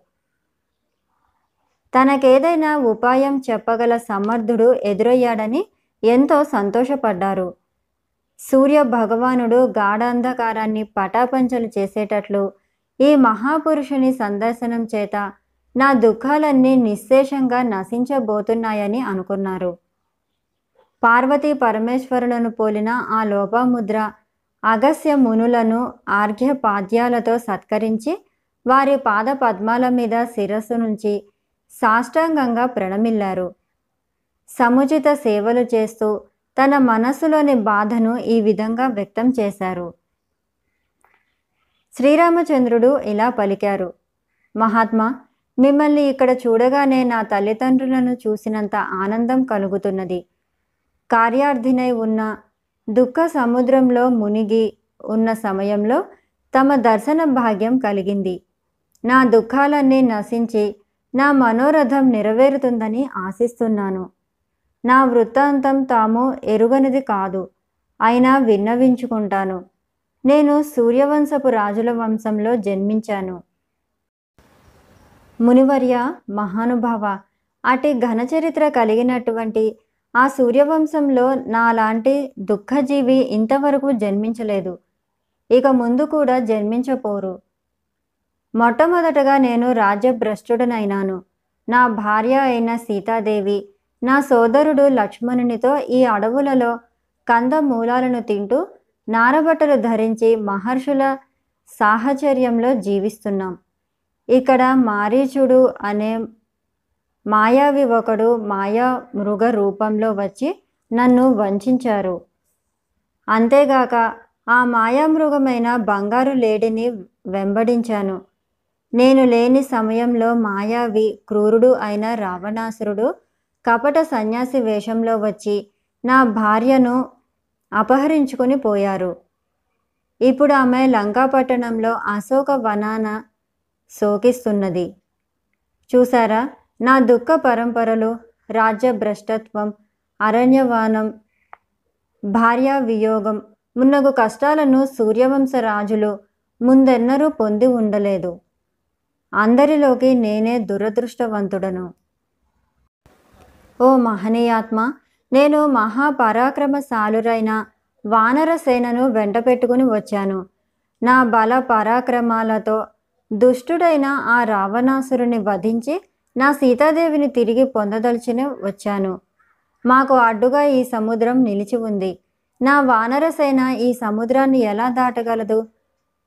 తనకేదైనా ఉపాయం చెప్పగల సమర్థుడు ఎదురయ్యాడని ఎంతో సంతోషపడ్డారు. సూర్య భగవానుడు గాఢాంధకారాన్ని పటాపంచలు చేసేటట్లు ఈ మహాపురుషుని సందర్శనం చేత నా దుఃఖాలన్నీ నిశ్శేషంగా నశించబోతున్నాయని అనుకున్నారు. పార్వతీ పరమేశ్వరులను పోలిన ఆ లోపముద్ర అగస్య మునులను ఆర్ఘ్యపాద్యాలతో సత్కరించి వారి పాద పద్మాల మీద శిరస్సు నుంచి సాష్టాంగంగా ప్రణమిల్లారు. సముచిత సేవలు చేస్తూ తన మనస్సులోని బాధను ఈ విధంగా వ్యక్తం చేశారు. శ్రీరామచంద్రుడు ఇలా పలికారు. మహాత్మా మిమ్మల్ని ఇక్కడ చూడగానే నా తల్లిదండ్రులను చూసినంత ఆనందం కలుగుతున్నది. కార్యార్థినై ఉన్న దుఃఖ సముద్రంలో మునిగి ఉన్న సమయంలో తమ దర్శన భాగ్యం కలిగింది. నా దుఃఖాలన్నీ నశించి నా మనోరథం నెరవేరుతుందని ఆశిస్తున్నాను. నా వృత్తాంతం తాము ఎరుగనిది కాదు అయినా విన్నవించుకుంటాను. నేను సూర్యవంశపు రాజుల వంశంలో జన్మించాను. మునివర్య మహానుభావ అటి ఘనచరిత్ర కలిగినటువంటి ఆ సూర్యవంశంలో నాలాంటి దుఃఖజీవి ఇంతవరకు జన్మించలేదు. ఇక ముందు కూడా జన్మించపోరు. మొట్టమొదటగా నేను రాజ్యభ్రష్టుడనైనాను. నా భార్య అయిన సీతాదేవి నా సోదరుడు లక్ష్మణునితో ఈ అడవులలో కంద మూలాలను తింటూ నారబట్టలు ధరించి మహర్షుల సాహచర్యంలో జీవిస్తున్నాం. ఇక్కడ మారీచుడు అనే మాయావి ఒకడు మాయా మృగ రూపంలో వచ్చి నన్ను వంచారు. అంతేగాక ఆ మాయామృగమైన బంగారు లేడిని వెంబడించాను. నేను లేని సమయంలో మాయావి క్రూరుడు అయిన రావణాసురుడు కపట సన్యాసి వేషంలో వచ్చి నా భార్యను అపహరించుకొని పోయారు. ఇప్పుడు ఆమె లంకాపట్టణంలో అశోక వనాన శోకిస్తున్నది. చూసారా నా దుఃఖ పరంపరలు రాజ్య భ్రష్టత్వం అరణ్యవానం భార్యా వియోగం మున్నగు కష్టాలను సూర్యవంశ రాజులు ముందెన్నరూ పొంది ఉండలేదు. అందరిలోకి నేనే దురదృష్టవంతుడను. ఓ మహనీయాత్మ! నేను మహాపరాక్రమశాలురైన వానర సేనను వెంట పెట్టుకుని వచ్చాను. నా బల పరాక్రమాలతో దుష్టుడైన ఆ రావణాసురుని వధించి నా సీతాదేవిని తిరిగి పొందదలిచిన వచ్చాను. మాకు అడ్డుగా ఈ సముద్రం నిలిచి ఉంది. నా వానరసేన ఈ సముద్రాన్ని ఎలా దాటగలదు?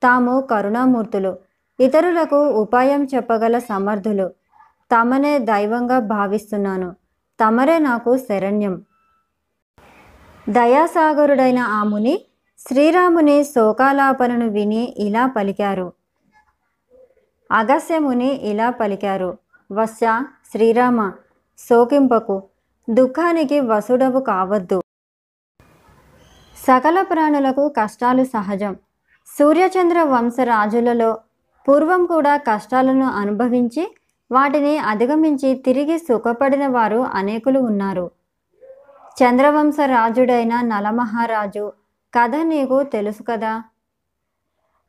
తాము కరుణామూర్తులు. ఇతరులకు ఉపాయం చెప్పగల సమర్థులు. తమనే దైవంగా భావిస్తున్నాను. తమరే నాకు శరణ్యం. దయాసాగరుడైన ఆ ముని శ్రీరాముని శోకాలాపనను విని ఇలా పలికారు. అగస్యముని ఇలా పలికారు. వశ్య శ్రీరామ శోకింపకు దుఃఖానికి వసుడవు కావద్దు. సకల ప్రాణులకు కష్టాలు సహజం. సూర్యచంద్ర వంశరాజులలో పూర్వం కూడా కష్టాలను అనుభవించి వాటిని అధిగమించి తిరిగి సుఖపడిన వారు అనేకులు ఉన్నారు. చంద్రవంశ రాజుడైన నలమహారాజు కథ నీకు తెలుసు కదా?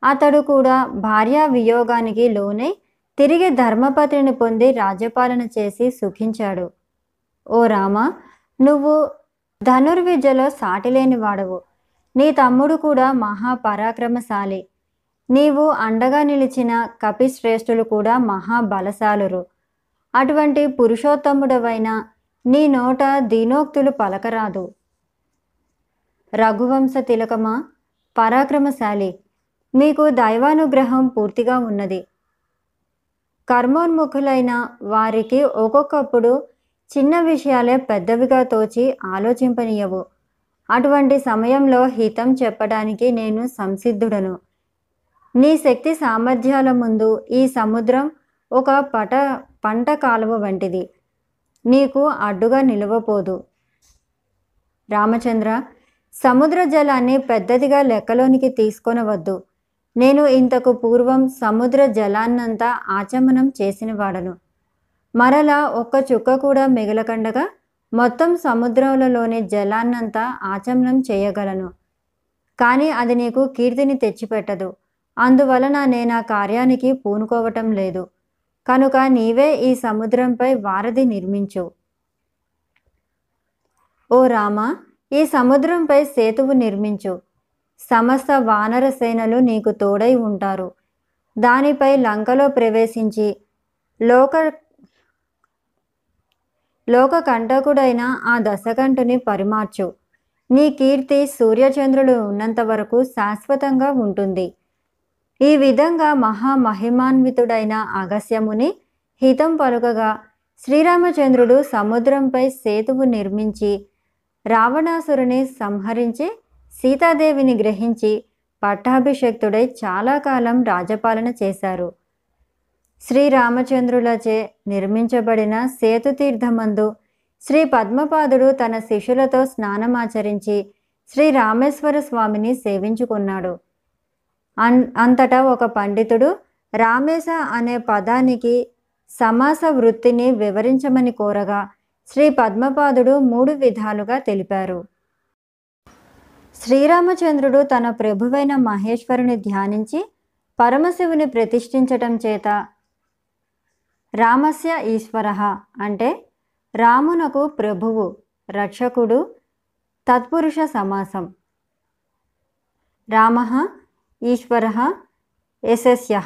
అతడు కూడా భార్యా వియోగానికి లోనై తిరిగి ధర్మపత్రిని పొంది రాజ్యపాలన చేసి సుఖించాడు. ఓ రామ నువ్వు ధనుర్విద్యలో సాటిలేని వాడవు. నీ తమ్ముడు కూడా మహాపరాక్రమశాలి. నీవు అండగా నిలిచిన కపిశ్రేష్ఠులు కూడా మహాబలశాలురు. అటువంటి పురుషోత్తముడవైన నీ నోట దీనోక్తులు పలకరాదు. రఘువంశ తిలకమా పరాక్రమశాలి. మీకు దైవానుగ్రహం పూర్తిగా ఉన్నది. కర్మోన్ముఖులైన వారికి ఒక్కొక్కప్పుడు చిన్న విషయాలే పెద్దవిగా తోచి ఆలోచింపనీయవు. అటువంటి సమయంలో హితం చెప్పడానికి నేను సంసిద్ధుడను. నీ శక్తి సామర్థ్యాల ముందు ఈ సముద్రం ఒక పట పంట కాలువ వంటిది. నీకు అడ్డుగా నిలవపోదు రామచంద్ర సముద్ర జలాన్ని పెద్దదిగా లెక్కలోనికి తీసుకొనవద్దు. నేను ఇంతకు పూర్వం సముద్ర జలాన్నంతా ఆచమనం చేసిన వాడను. మరలా ఒక్క చుక్క కూడా మిగలకండగా మొత్తం సముద్రాలలోని జలాన్నంతా ఆచమనం చేయగలను. కానీ అది నీకు కీర్తిని తెచ్చిపెట్టదు. అందువలన నేను ఆ కార్యానికి పూనుకోవటం లేదు. కనుక నీవే ఈ సముద్రంపై వారధి నిర్మించు. ఓ రామ ఈ సముద్రంపై సేతువు నిర్మించు. సమస్త వానర సేనలు నీకు తోడై ఉంటారు. దానిపై లంకలో ప్రవేశించి లోక లోక కంటకుడైన ఆ దశకంఠుని పరిమార్చు. నీ కీర్తి సూర్యచంద్రులు ఉన్నంత వరకు శాశ్వతంగా ఉంటుంది. ఈ విధంగా మహామహిమాన్వితుడైన అగస్యముని హితం పలుకగా శ్రీరామచంద్రుడు సముద్రంపై సేతువు నిర్మించి రావణాసురుని సంహరించి సీతాదేవిని గ్రహించి పట్టాభిషక్తుడై చాలా కాలం రాజపాలన చేశారు. శ్రీరామచంద్రులచే నిర్మించబడిన సేతుతీర్థమందు శ్రీ పద్మపాదుడు తన శిష్యులతో స్నానమాచరించి శ్రీ రామేశ్వర స్వామిని సేవించుకున్నాడు. అన్ అంతటా ఒక పండితుడు రామేశ అనే పదానికి సమాస వృత్తిని వివరించమని కోరగా శ్రీ పద్మపాదుడు మూడు విధాలుగా తెలిపారు. శ్రీరామచంద్రుడు తన ప్రభువైన మహేశ్వరుని ధ్యానించి పరమశివుని ప్రతిష్ఠించటం చేత రామస్య ఈశ్వర అంటే రామునకు ప్రభువు రక్షకుడు తత్పురుష సమాసం. రామ ఈశ్వర యశస్య.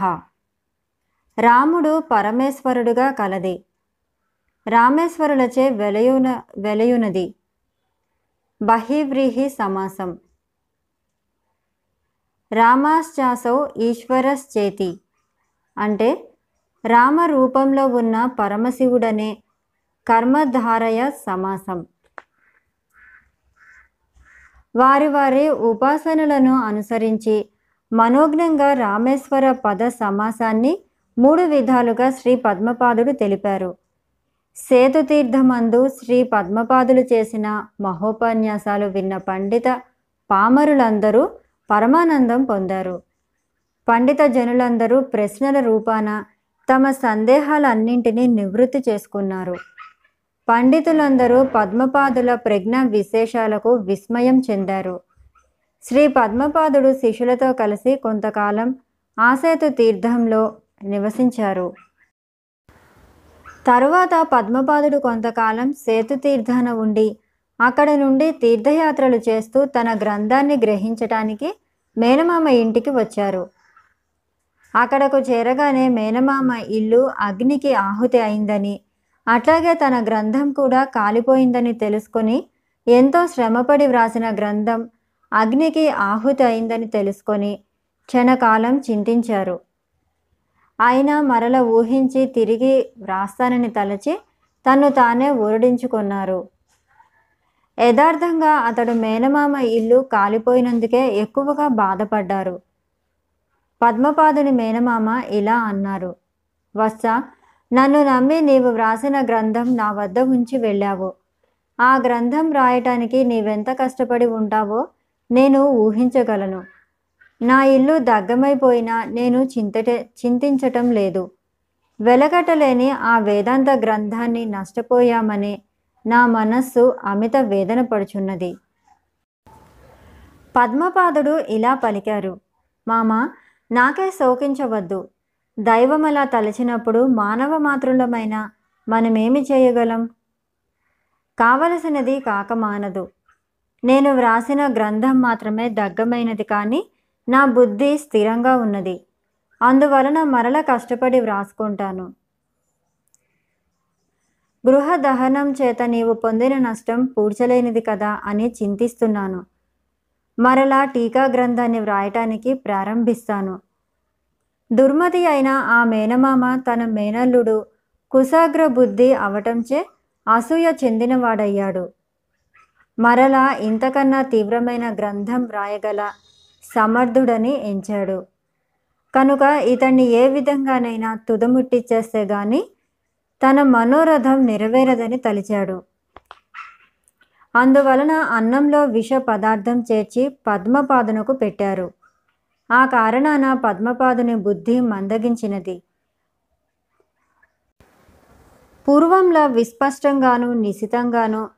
రాముడు పరమేశ్వరుడుగా కలది. రామేశ్వరులచే వెలయున వెలయునది. బహివ్రీహి సమాసం. రామాశ్చాసౌ ఈశ్వరశ్చేతి. అంటే రామ రూపంలో ఉన్న పరమశివుడనే కర్మధారయ సమాసం. వారి వారి ఉపాసనలను అనుసరించి మనోజ్ఞంగా రామేశ్వర పద సమాసాన్ని మూడు విధాలుగా శ్రీ పద్మపాదుడు తెలిపారు. సేతుతీర్థమందు శ్రీ పద్మపాదులు చేసిన మహోపన్యాసాలు విన్న పండిత పామరులందరూ పరమానందం పొందారు. పండిత జనులందరూ ప్రశ్నల రూపాన తమ సందేహాలన్నింటినీ నివృత్తి చేసుకున్నారు. పండితులందరూ పద్మపాదుల ప్రజ్ఞ విశేషాలకు విస్మయం చెందారు. శ్రీ పద్మపాదుడు శిష్యులతో కలిసి కొంతకాలం ఆసేతు తీర్థంలో నివసించారు. తరువాత పద్మపాదుడు కొంతకాలం సేతు తీర్థాన ఉండి అక్కడ నుండి తీర్థయాత్రలు చేస్తూ తన గ్రంథాన్ని గ్రహించటానికి మేనమామ ఇంటికి వచ్చారు. అక్కడకు చేరగానే మేనమామ ఇల్లు అగ్నికి ఆహుతి అయిందని అట్లాగే తన గ్రంథం కూడా కాలిపోయిందని తెలుసుకొని ఎంతో శ్రమపడి వ్రాసిన గ్రంథం అగ్నికి ఆహుతి అయిందని తెలుసుకొని క్షణకాలం చింతించారు. అయినా మరల ఊహించి తిరిగి వ్రాస్తానని తలచి తన్ను తానే ఊరడించుకున్నారు. యథార్థంగా అతడు మేనమామ ఇల్లు కాలిపోయినందుకే ఎక్కువగా బాధపడ్డారు. పద్మపాదుని మేనమామ ఇలా అన్నారు. వత్స నన్ను నమ్మి నీవు వ్రాసిన గ్రంథం నా వద్ద ఉంచి వెళ్ళావు. ఆ గ్రంథం రాయటానికి నీవెంత కష్టపడి ఉంటావో నేను ఊహించగలను. నా ఇల్లు దగ్గమైపోయినా నేను చింతట చింతించటం లేదు. వెలగటలేని ఆ వేదాంత గ్రంథాన్ని నష్టపోయామని నా మనస్సు అమిత వేదన పడుచున్నది. పద్మపాదుడు ఇలా పలికారు. మామ నాకే శోకించవద్దు. దైవమలా తలచినప్పుడు మానవ మాతృలమైన మనమేమి చేయగలం? కావలసినది కాక మానదు. నేను వ్రాసిన గ్రంథం మాత్రమే దగ్గమైనది కానీ నా బుద్ధి స్థిరంగా ఉన్నది. అందువలన మరల కష్టపడి వ్రాసుకుంటాను. గృహ దహనం చేత నీవు పొందిన నష్టం పూడ్చలేనిది కదా అని చింతిస్తున్నాను. మరలా టీకా గ్రంథాన్ని వ్రాయటానికి ప్రారంభిస్తాను. దుర్మతి అయిన ఆ మేనమామ తన మేనల్లుడు కుశాగ్ర బుద్ధి అవటంచే అసూయ చెందినవాడయ్యాడు. మరలా ఇంతకన్నా తీవ్రమైన గ్రంథం వ్రాయగల సమర్థుడని ఎంచాడు. కనుక ఇతన్ని ఏ విధంగానైనా తుదముట్టిచ్చేస్తే గాని తన మనోరథం నెరవేరదని తలిచాడు. అందువలన అన్నంలో విష పదార్థం చేర్చి పద్మపాదునకు పెట్టారు. ఆ కారణాన పద్మపాదుని బుద్ధి మందగించినది. పూర్వంలా విస్పష్టంగాను నిశితంగాను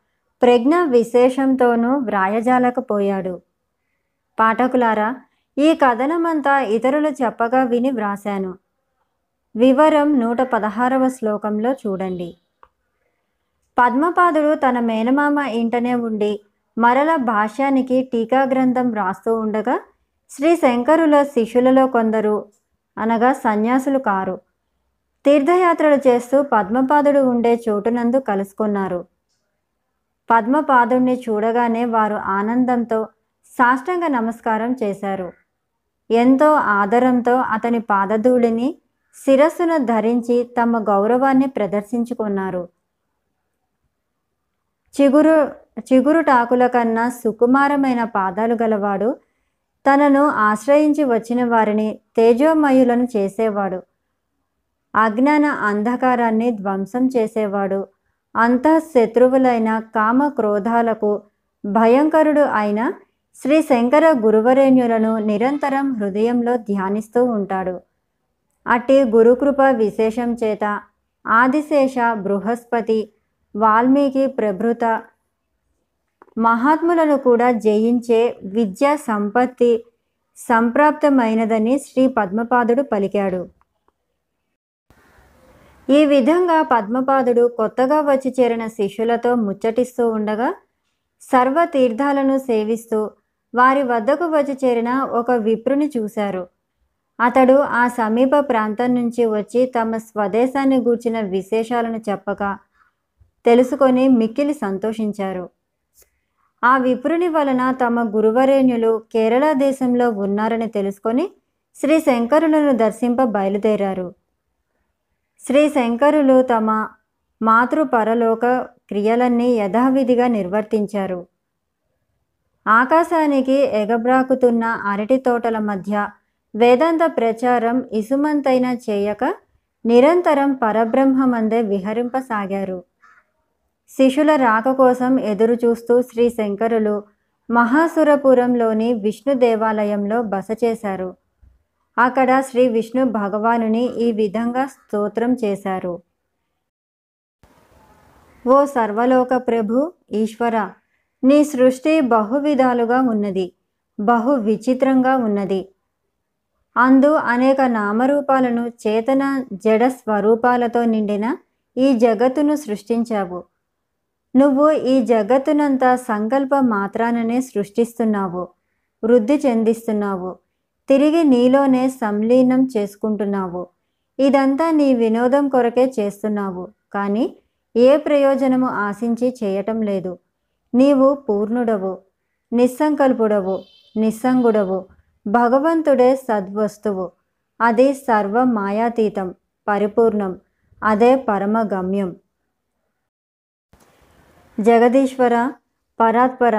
ప్రజ్ఞ విశేషంతోనూ వ్రాయజాలకపోయాడు పాఠకులారా ఈ కథనమంతా ఇతరులు చెప్పగా విని వ్రాశాను. వివరం నూట పదహారవ శ్లోకంలో చూడండి. పద్మపాదుడు తన మేనమామ ఇంటనే ఉండి మరల భాష్యానికి టీకా గ్రంథం రాస్తూ ఉండగా శ్రీ శంకరుల శిష్యులలో కొందరు అనగా సన్యాసులు కారు. తీర్థయాత్రలు చేస్తూ పద్మపాదుడు ఉండే చోటునందు కలుసుకున్నారు. పద్మపాదుణ్ణి చూడగానే వారు ఆనందంతో సాష్టంగ నమస్కారం చేశారు. ఎంతో ఆదరంతో అతని పాదధూళిని శిరస్సును ధరించి తమ గౌరవాన్ని ప్రదర్శించుకున్నారు. చిగురు చిగురుటాకుల కన్నా సుకుమారమైన పాదాలు గలవాడు తనను ఆశ్రయించి వచ్చిన వారిని తేజోమయులను చేసేవాడు. అజ్ఞాన అంధకారాన్ని ధ్వంసం చేసేవాడు. అంతఃశత్రువులైన కామ క్రోధాలకు భయంకరుడు అయిన శ్రీ శంకర గురువరేణ్యులను నిరంతరం హృదయంలో ధ్యానిస్తూ ఉంటాడు. అట్టి గురుకృప విశేషం చేత ఆదిశేష బృహస్పతి వాల్మీకి ప్రభృత మహాత్ములను కూడా జయించే విద్యా సంపత్తి సంప్రాప్తమైనదని శ్రీ పద్మపాదుడు పలికాడు. ఈ విధంగా పద్మపాదుడు కొత్తగా వచ్చి చేరిన శిష్యులతో ముచ్చటిస్తూ ఉండగా సర్వ తీర్థాలను సేవిస్తూ వారి వద్దకు వచ్చి చేరిన ఒక విప్రుని చూశారు. అతడు ఆ సమీప ప్రాంతం నుంచి వచ్చి తమ స్వదేశాన్ని గూర్చిన విశేషాలను చెప్పగా తెలుసుకొని మిక్కిలి సంతోషించారు. ఆ విప్రుని వలన తమ గురువరేణ్యులు కేరళ దేశంలో ఉన్నారని తెలుసుకొని శ్రీ శంకరులను దర్శింప బయలుదేరారు. శ్రీ శంకరులు తమ మాతృ పరలోక క్రియలన్నీ యథావిధిగా నిర్వర్తించారు. ఆకాశానికి ఎగబ్రాకుతున్న అరటి తోటల మధ్య వేదాంత ప్రచారం ఇసుమంతైనా చేయక నిరంతరం పరబ్రహ్మమందే విహరింపసాగారు. శిష్యుల రాక కోసం ఎదురు చూస్తూ శ్రీ శంకరులు మహాసురపురంలోని విష్ణు దేవాలయంలో బస చేశారు అక్కడ శ్రీ విష్ణు భగవానుని ఈ విధంగా స్తోత్రం చేశారు. ఓ సర్వలోక ప్రభు ఈశ్వర నీ సృష్టి బహువిధాలుగా ఉన్నది బహు విచిత్రంగా ఉన్నది. అందు అనేక నామరూపాలను చేతన జడ స్వరూపాలతో నిండిన ఈ జగత్తును సృష్టించావు. నువ్వు ఈ జగత్తునంతా సంకల్ప మాత్రాననే సృష్టిస్తున్నావు వృద్ధి చెందిస్తున్నావు. తిరిగి నీలోనే సంలీనం చేసుకుంటున్నావు. ఇదంతా నీ వినోదం కొరకే చేస్తున్నావు. కానీ ఏ ప్రయోజనము ఆశించి చేయటం లేదు. నీవు పూర్ణుడవు నిస్సంకల్పుడవు నిస్సంగుడవు భగవంతుడే సద్వస్తువు. అది సర్వ మాయాతీతం పరిపూర్ణం అదే పరమ గమ్యం జగదీశ్వర పరాత్పర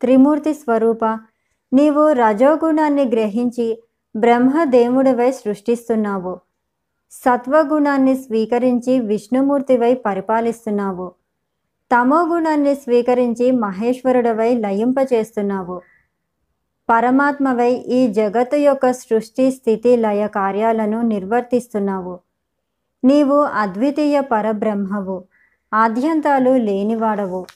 త్రిమూర్తి స్వరూప నీవు రజోగుణాన్ని గ్రహించి బ్రహ్మదేవుడివై సృష్టిస్తున్నావు. సత్వగుణాన్ని స్వీకరించి విష్ణుమూర్తివై పరిపాలిస్తున్నావు. తమో గుణాన్ని స్వీకరించి మహేశ్వరుడవై లయింపచేస్తున్నావు. పరమాత్మవై ఈ జగత్తు యొక్క సృష్టి స్థితి లయ కార్యాలను నిర్వర్తిస్తున్నావు. నీవు అద్వితీయ పరబ్రహ్మవు. ఆద్యంతాలు లేనివాడవు.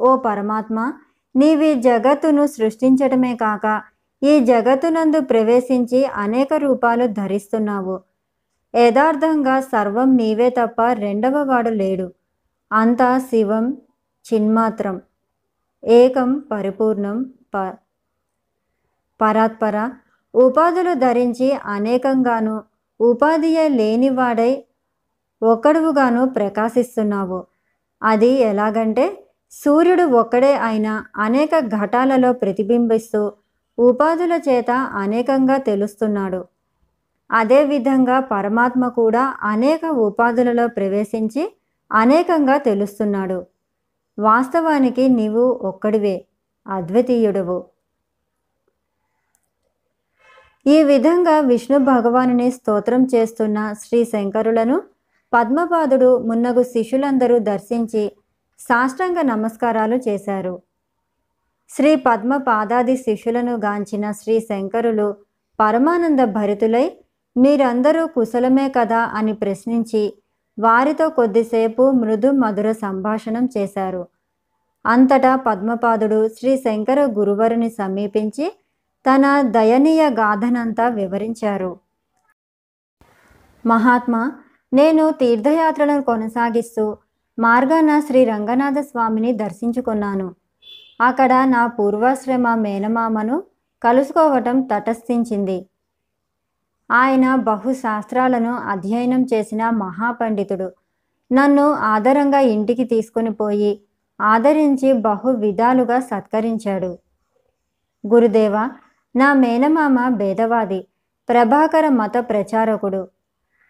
ఓ పరమాత్మ నీవి జగత్తును సృష్టించటమే కాక ఈ జగత్తునందు ప్రవేశించి అనేక రూపాలు ధరిస్తున్నావు. యథార్థంగా సర్వం నీవే తప్ప రెండవ వాడు లేడు. అంతా శివం చిన్మాత్రం. ఏకం పరిపూర్ణం ప పరాత్పర. ఉపాధులు ధరించి అనేకంగాను ఉపాధియే లేనివాడై ఒక్కడువుగాను ప్రకాశిస్తున్నావు. అది ఎలాగంటే సూర్యుడు ఒక్కడే అయినా అనేక ఘటాలలో ప్రతిబింబిస్తూ ఉపాధుల చేత అనేకంగా తెలుస్తున్నాడు. అదేవిధంగా పరమాత్మ కూడా అనేక ఉపాధులలో ప్రవేశించి అనేకంగా తెలుస్తున్నాడు. వాస్తవానికి నీవు ఒక్కడివే అద్వితీయుడవు. ఈ విధంగా విష్ణు భగవానుని స్తోత్రం చేస్తున్న శ్రీ శంకరులను పద్మపాదుడు మున్నగు శిష్యులందరూ దర్శించి సాష్టాంగ నమస్కారాలు చేశారు. శ్రీ పద్మ పాదాది శిష్యులను గాంచిన శ్రీ శంకరులు పరమానంద భరితులై మీరందరూ కుశలమే కదా అని ప్రశ్నించి వారితో కొద్దిసేపు మృదు మధుర సంభాషణం చేశారు. అంతటా పద్మపాదుడు శ్రీ శంకర గురువరుని సమీపించి తన దయనీయ గాథనంతా వివరించారు. మహాత్మా నేను తీర్థయాత్రలను కొనసాగిస్తూ మార్గాన శ్రీ రంగనాథ స్వామిని దర్శించుకున్నాను. అక్కడ నా పూర్వాశ్రమ మేనమామను కలుసుకోవటం తటస్థించింది. ఆయన బహుశాస్త్రాలను అధ్యయనం చేసిన మహాపండితుడు. నన్ను ఆదరంగా ఇంటికి తీసుకుని పోయి ఆదరించి బహు విధాలుగా సత్కరించాడు. గురుదేవ నా మేనమామ భేదవాది ప్రభాకర మత ప్రచారకుడు.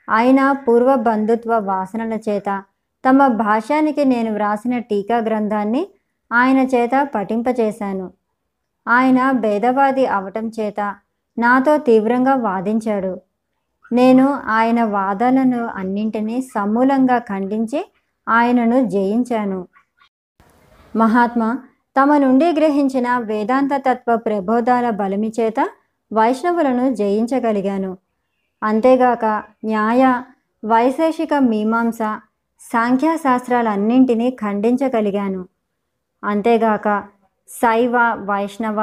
ఆయన పూర్వ బంధుత్వ వాసనల చేత తమ భాష్యానికి నేను వ్రాసిన టీకా గ్రంథాన్ని ఆయన చేత పఠింపచేశాను. ఆయన భేదవాది అవటం చేత నాతో తీవ్రంగా వాదించాడు. నేను ఆయన వాదనను అన్నింటినీ సమూలంగా ఖండించి ఆయనను జయించాను. మహాత్మా తమ నుండి గ్రహించిన వేదాంత తత్వ ప్రబోధాల బలమి చేత వైష్ణవులను జయించగలిగాను. అంతేగాక న్యాయ వైశేషిక మీమాంస సాంఖ్యాశాస్త్రాలన్నింటినీ ఖండించగలిగాను. అంతేగాక శైవ వైష్ణవ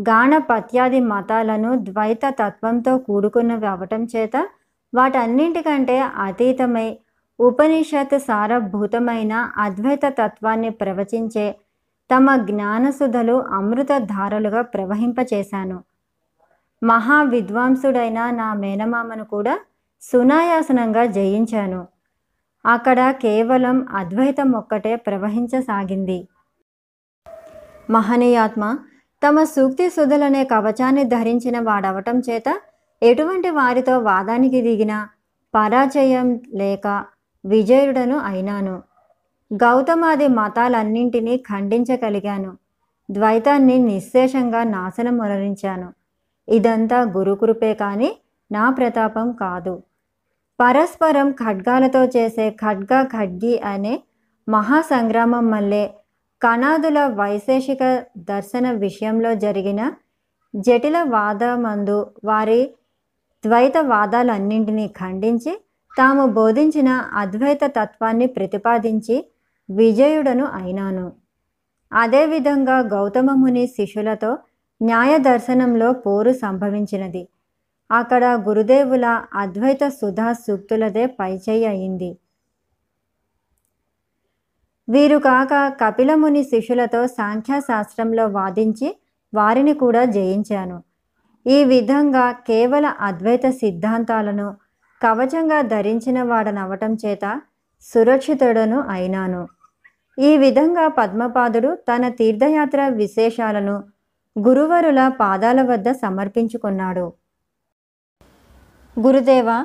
గాణపత్యాది మతాలను ద్వైత తత్వంతో కూడుకున్నవి అవటం చేత వాటన్నింటికంటే అతీతమై ఉపనిషత్ సారభూతమైన అద్వైత తత్వాన్ని ప్రవచించే తమ జ్ఞానసుధలు అమృతధారలుగా ప్రవహింపచేశాను. మహా విద్వాంసుడైన నా మేనమామను కూడా సునాయాసనంగా జయించాను. అక్కడ కేవలం అద్వైతం ఒక్కటే ప్రవహించసాగింది. మహనీయాత్మ తమ సూక్తి సుధులనే కవచాన్ని ధరించిన వాడవటం చేత ఎటువంటి వారితో వాదానికి దిగిన పరాజయం లేక విజయుడను అయినాను. గౌతమాది మతాలన్నింటినీ ఖండించగలిగాను. ద్వైతాన్ని నిశ్శేషంగా నాశనం మొరరించాను ఇదంతా గురుకృపే కానీ నా ప్రతాపం కాదు. పరస్పరం ఖడ్గాలతో చేసే ఖడ్గ ఖడ్గి అనే మహాసంగ్రామం వల్లే కణాదుల వైశేషిక దర్శన విషయంలో జరిగిన జటిల వాదమందు వారి ద్వైత వాదాలన్నింటినీ ఖండించి తాము బోధించిన అద్వైత తత్వాన్ని ప్రతిపాదించి విజయుడను అయినాను. అదేవిధంగా గౌతమ ముని శిష్యులతో న్యాయ దర్శనంలో పోరు సంభవించినది. అక్కడ గురుదేవుల అద్వైత సుధా సూక్తులదే పైచేయి అయింది. వీరు కాక కపిలముని శిష్యులతో సాంఖ్యాశాస్త్రంలో వాదించి వారిని కూడా జయించాను. ఈ విధంగా కేవల అద్వైత సిద్ధాంతాలను కవచంగా ధరించిన వాడనవటం చేత సురక్షితుడను అయినాను. ఈ విధంగా పద్మపాదుడు తన తీర్థయాత్ర విశేషాలను గురువరుల పాదాల వద్ద సమర్పించుకున్నాడు. గురుదేవ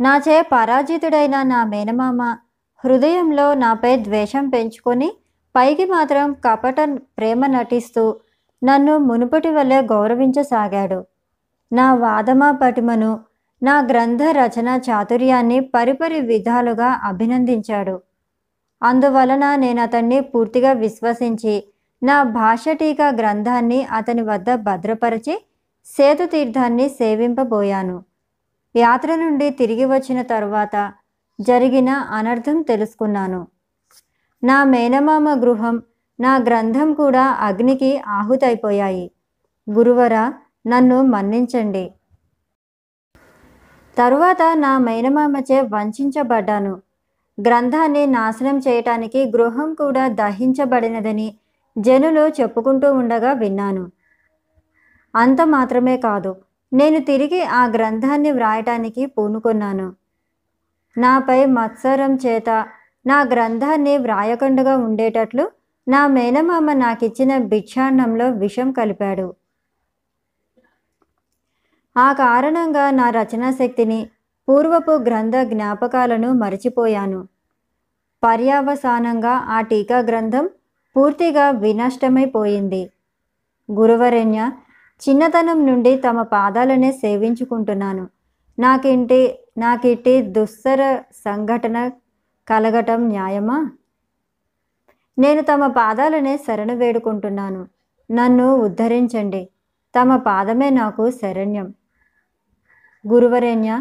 నాచే పరాజితుడైన నా మేనమామ హృదయంలో నాపై ద్వేషం పెంచుకొని పైకి మాత్రం కపట ప్రేమ నటిస్తూ నన్ను మునుపటి వలె గౌరవించసాగాడు. నా వాదమా పటిమను నా గ్రంథ రచన చాతుర్యాన్ని పరిపరి విధాలుగా అభినందించాడు. అందువలన నేను అతన్ని పూర్తిగా విశ్వసించి నా భాష టీకా గ్రంథాన్ని అతని వద్ద భద్రపరిచి సేతు తీర్థాన్ని సేవింపబోయాను. యాత్ర నుండి తిరిగి వచ్చిన తరువాత జరిగిన అనర్థం తెలుసుకున్నాను. నా మేనమామ గృహం నా గ్రంథం కూడా అగ్నికి ఆహుతైపోయాయి. గురువర నన్ను మన్నించండి. తరువాత నా మేనమామచే వంచబడ్డాను. గ్రంథాన్ని నాశనం చేయటానికి గృహం కూడా దహించబడినదని జనులు చెప్పుకుంటూ ఉండగా విన్నాను. అంత మాత్రమే కాదు నేను తిరిగి ఆ గ్రంథాన్ని వ్రాయటానికి పూనుకున్నాను. నాపై మత్సరం చేత నా గ్రంథాన్ని వ్రాయకుండగా ఉండేటట్లు నా మేనమామ నాకిచ్చిన భిక్షాన్నంలో విషం కలిపాడు. ఆ కారణంగా నా రచనా శక్తిని పూర్వపు గ్రంథ జ్ఞాపకాలను మరచిపోయాను. పర్యావసానంగా ఆ టీకా గ్రంథం పూర్తిగా వినష్టమైపోయింది. గురువరెణ్య చిన్నతనం నుండి తమ పాదాలనే సేవించుకుంటున్నాను. నాకింటి నాకిటి దుస్సర సంఘటన కలగటం న్యాయమా? నేను తమ పాదాలనే శరణు వేడుకుంటున్నాను. నన్ను ఉద్ధరించండి. తమ పాదమే నాకు శరణ్యం. గురువరేణ్య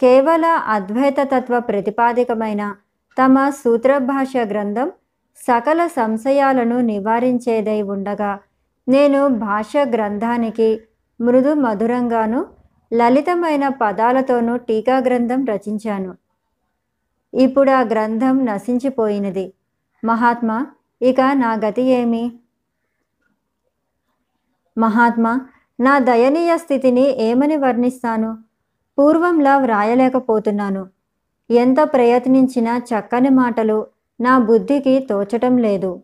కేవల అద్వైత తత్వ ప్రతిపాదికమైన తమ సూత్రభాష గ్రంథం సకల సంశయాలను నివారించేదై ఉండగా నేను భాష గ్రంథానికి మృదు మధురంగాను లలితమైన పదాలతోనూ టీకా గ్రంథం రచించాను. ఇప్పుడు ఆ గ్రంథం నశించిపోయినది. మహాత్మా ఇక నా గతి ఏమి? మహాత్మా నా దయనీయ స్థితిని ఏమని వర్ణిస్తాను? పూర్వంలా వ్రాయలేకపోతున్నాను. ఎంత ప్రయత్నించినా చక్కని మాటలు నా బుద్ధికి తోచటం లేదు.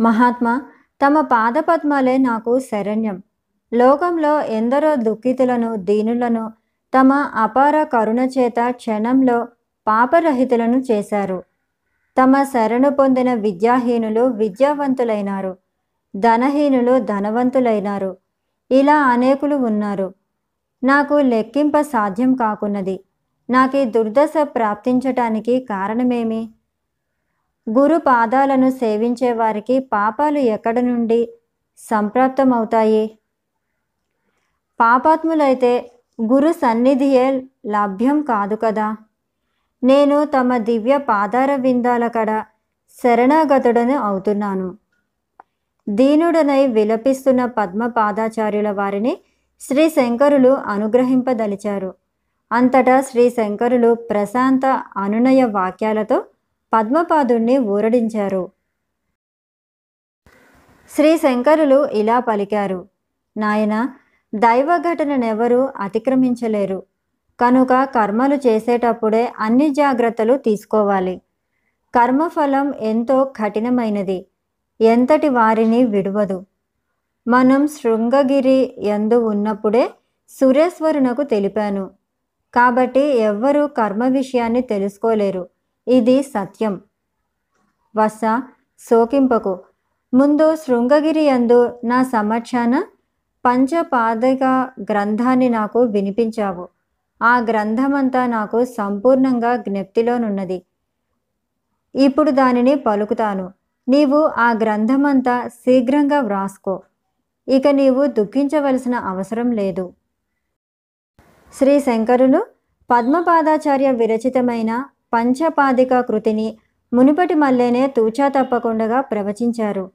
మహాత్మా తమ పాదపద్మాలే నాకు శరణ్యం. లోకంలో ఎందరో దుఃఖితులను దీనులను తమ అపార కరుణ చేత క్షణంలో పాపరహితులను చేశారు. తమ శరణు పొందిన విద్యాహీనులు విద్యావంతులైనారు. ధనహీనులు ధనవంతులైనారు. ఇలా అనేకులు ఉన్నారు. నాకు లెక్కింప సాధ్యం కాకున్నది. నాకు దుర్దశ ప్రాప్తించటానికి కారణమేమి? గురు పాదాలను సేవించే వారికి పాపాలు ఎక్కడ నుండి సంప్రాప్తమవుతాయి? పాపాత్ములైతే గురు సన్నిధియే లభ్యం కాదు కదా. నేను తమ దివ్య పాదార విందాల కడ శరణాగతుడను అవుతున్నాను. దీనుడనై విలపిస్తున్న పద్మ పాదాచార్యుల వారిని శ్రీ శంకరులు అనుగ్రహింపదలిచారు. అంతటా శ్రీ శంకరులు ప్రశాంత అనునయ వాక్యాలతో పద్మపాదుణ్ణి ఊరడించారు. శ్రీ శంకరులు ఇలా పలికారు. నాయన దైవ ఘటననెవరూ అతిక్రమించలేరు. కనుక కర్మలు చేసేటప్పుడే అన్ని జాగ్రత్తలు తీసుకోవాలి. కర్మఫలం ఎంతో కఠినమైనది. ఎంతటి వారిని విడవదు. మనం శృంగగిరి యందు ఉన్నప్పుడే సురేశ్వరునకు తెలిపాను. కాబట్టి ఎవ్వరూ కర్మ విషయాన్ని తెలుసుకోలేరు. ఇది సత్యం. వస శోకింపకు. ముందు శృంగగిరి యందు నా సమక్షాన పంచపాదక గ్రంథాన్ని నాకు వినిపించావు. ఆ గ్రంథమంతా నాకు సంపూర్ణంగా జ్ఞప్తిలోనున్నది. ఇప్పుడు దానిని పలుకుతాను. నీవు ఆ గ్రంథమంతా శీఘ్రంగా వ్రాసుకో. ఇక నీవు దుఃఖించవలసిన అవసరం లేదు. శ్రీ శంకరులు పద్మపాదాచార్య విరచితమైన పంచపాదిక కృతిని మునుపటి మల్లేనే తూచా తప్పకుండా ప్రవచించారు.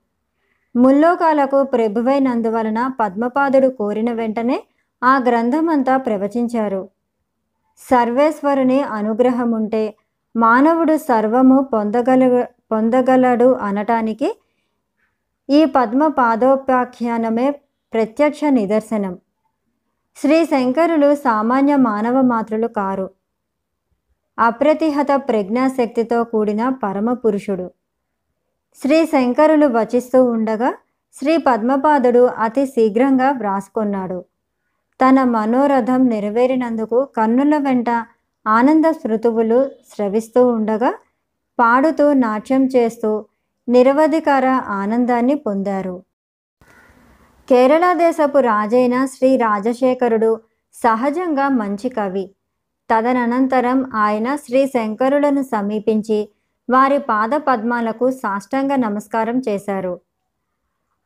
ముల్లోకాలకు ప్రభువైనందువలన పద్మపాదుడు కోరిన వెంటనే ఆ గ్రంథమంతా ప్రవచించారు. సర్వేశ్వరుని అనుగ్రహముంటే మానవుడు సర్వము పొందగల పొందగలడు అనటానికి ఈ పద్మ పాదోపాఖ్యానమే ప్రత్యక్ష నిదర్శనం. శ్రీ శంకరులు సామాన్య మానవ మాత్రులు కారు. అప్రతిహత ప్రజ్ఞాశక్తితో కూడిన పరమ పురుషుడు శ్రీ శంకరులు వచిస్తూ ఉండగా శ్రీ పద్మపాదుడు అతి శీఘ్రంగా వ్రాసుకొన్నాడు. తన మనోరథం నెరవేరినందుకు కన్నుల వెంట ఆనంద శృతువులు స్రవిస్తూ ఉండగా పాడుతూ నాట్యం చేస్తూ నిరవధికార ఆనందాన్ని పొందారు. కేరళ దేశపు రాజైన శ్రీ రాజశేఖరుడు సహజంగా మంచి కవి. తదనంతరం ఆయన శ్రీ శంకరులను సమీపించి వారి పాద పద్మాలకు సాష్టాంగ నమస్కారం చేశారు.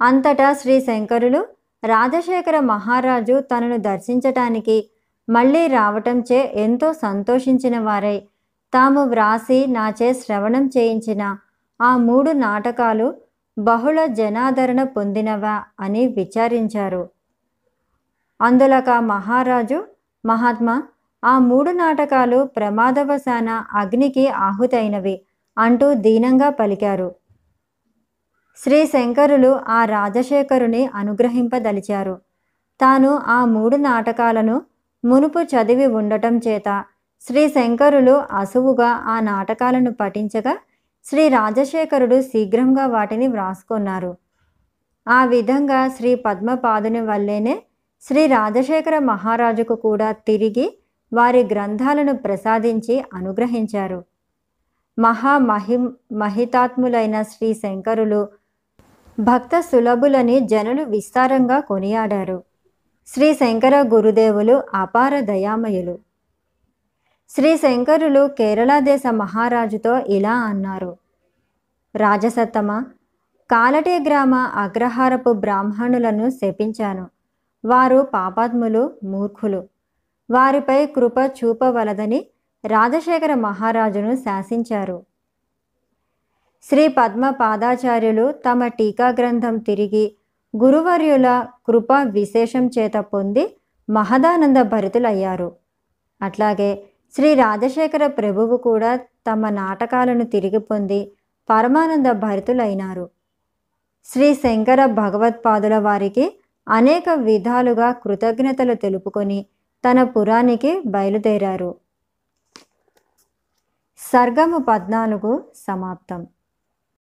అంతటా శ్రీ శంకరులు రాజశేఖర మహారాజు తనను దర్శించటానికి మళ్ళీ రావటంచే ఎంతో సంతోషించిన వారై తాము వ్రాసి నాచే శ్రవణం చేయించిన ఆ మూడు నాటకాలు బహుళ జనాదరణ పొందినవా అని విచారించారు. అందులక మహారాజు మహాత్మా ఆ మూడు నాటకాలు ప్రమాదవశాన అగ్నికి ఆహుతైనవి అంటూ దీనంగా పలికారు. శ్రీ శంకరులు ఆ రాజశేఖరుని అనుగ్రహింపదలిచారు. తాను ఆ మూడు నాటకాలను మునుపు చదివి ఉండటం చేత శ్రీ శంకరులు అసువుగా ఆ నాటకాలను పఠించగా శ్రీ రాజశేఖరుడు శీఘ్రంగా వాటిని వ్రాసుకున్నారు. ఆ విధంగా శ్రీ పద్మపాదుని వల్లేనే శ్రీ రాజశేఖర మహారాజుకు కూడా తిరిగి వారి గ్రంథాలను ప్రసాదించి అనుగ్రహించారు. మహామహి మహితాత్ములైన శ్రీ శంకరులు భక్త సులభులని జనులు విస్తారంగా కొనియాడారు. శ్రీ శంకర గురుదేవులు అపార దయామయులు. శ్రీ శంకరులు కేరళ దేశ మహారాజుతో ఇలా అన్నారు. రాజసత్తమ కాలటే గ్రామ అగ్రహారపు బ్రాహ్మణులను శపించాను. వారు పాపాత్ములు మూర్ఖులు. వారిపై కృప చూపవలదని రాజశేఖర మహారాజును శాసించారు. శ్రీ పద్మ పాదాచార్యులు తమ టీకా గ్రంథం తిరిగి గురువర్యుల కృప విశేషం చేత పొంది మహదానంద భరితులయ్యారు. అట్లాగే శ్రీ రాజశేఖర ప్రభువు కూడా తమ నాటకాలను తిరిగి పొంది పరమానంద భరితులైనారు. శ్రీ శంకర భగవత్పాదుల వారికి అనేక విధాలుగా కృతజ్ఞతలు తెలుపుకొని తన పురానికి బయలుదేరారు. సర్గము పద్నాలుగు సమాప్తం.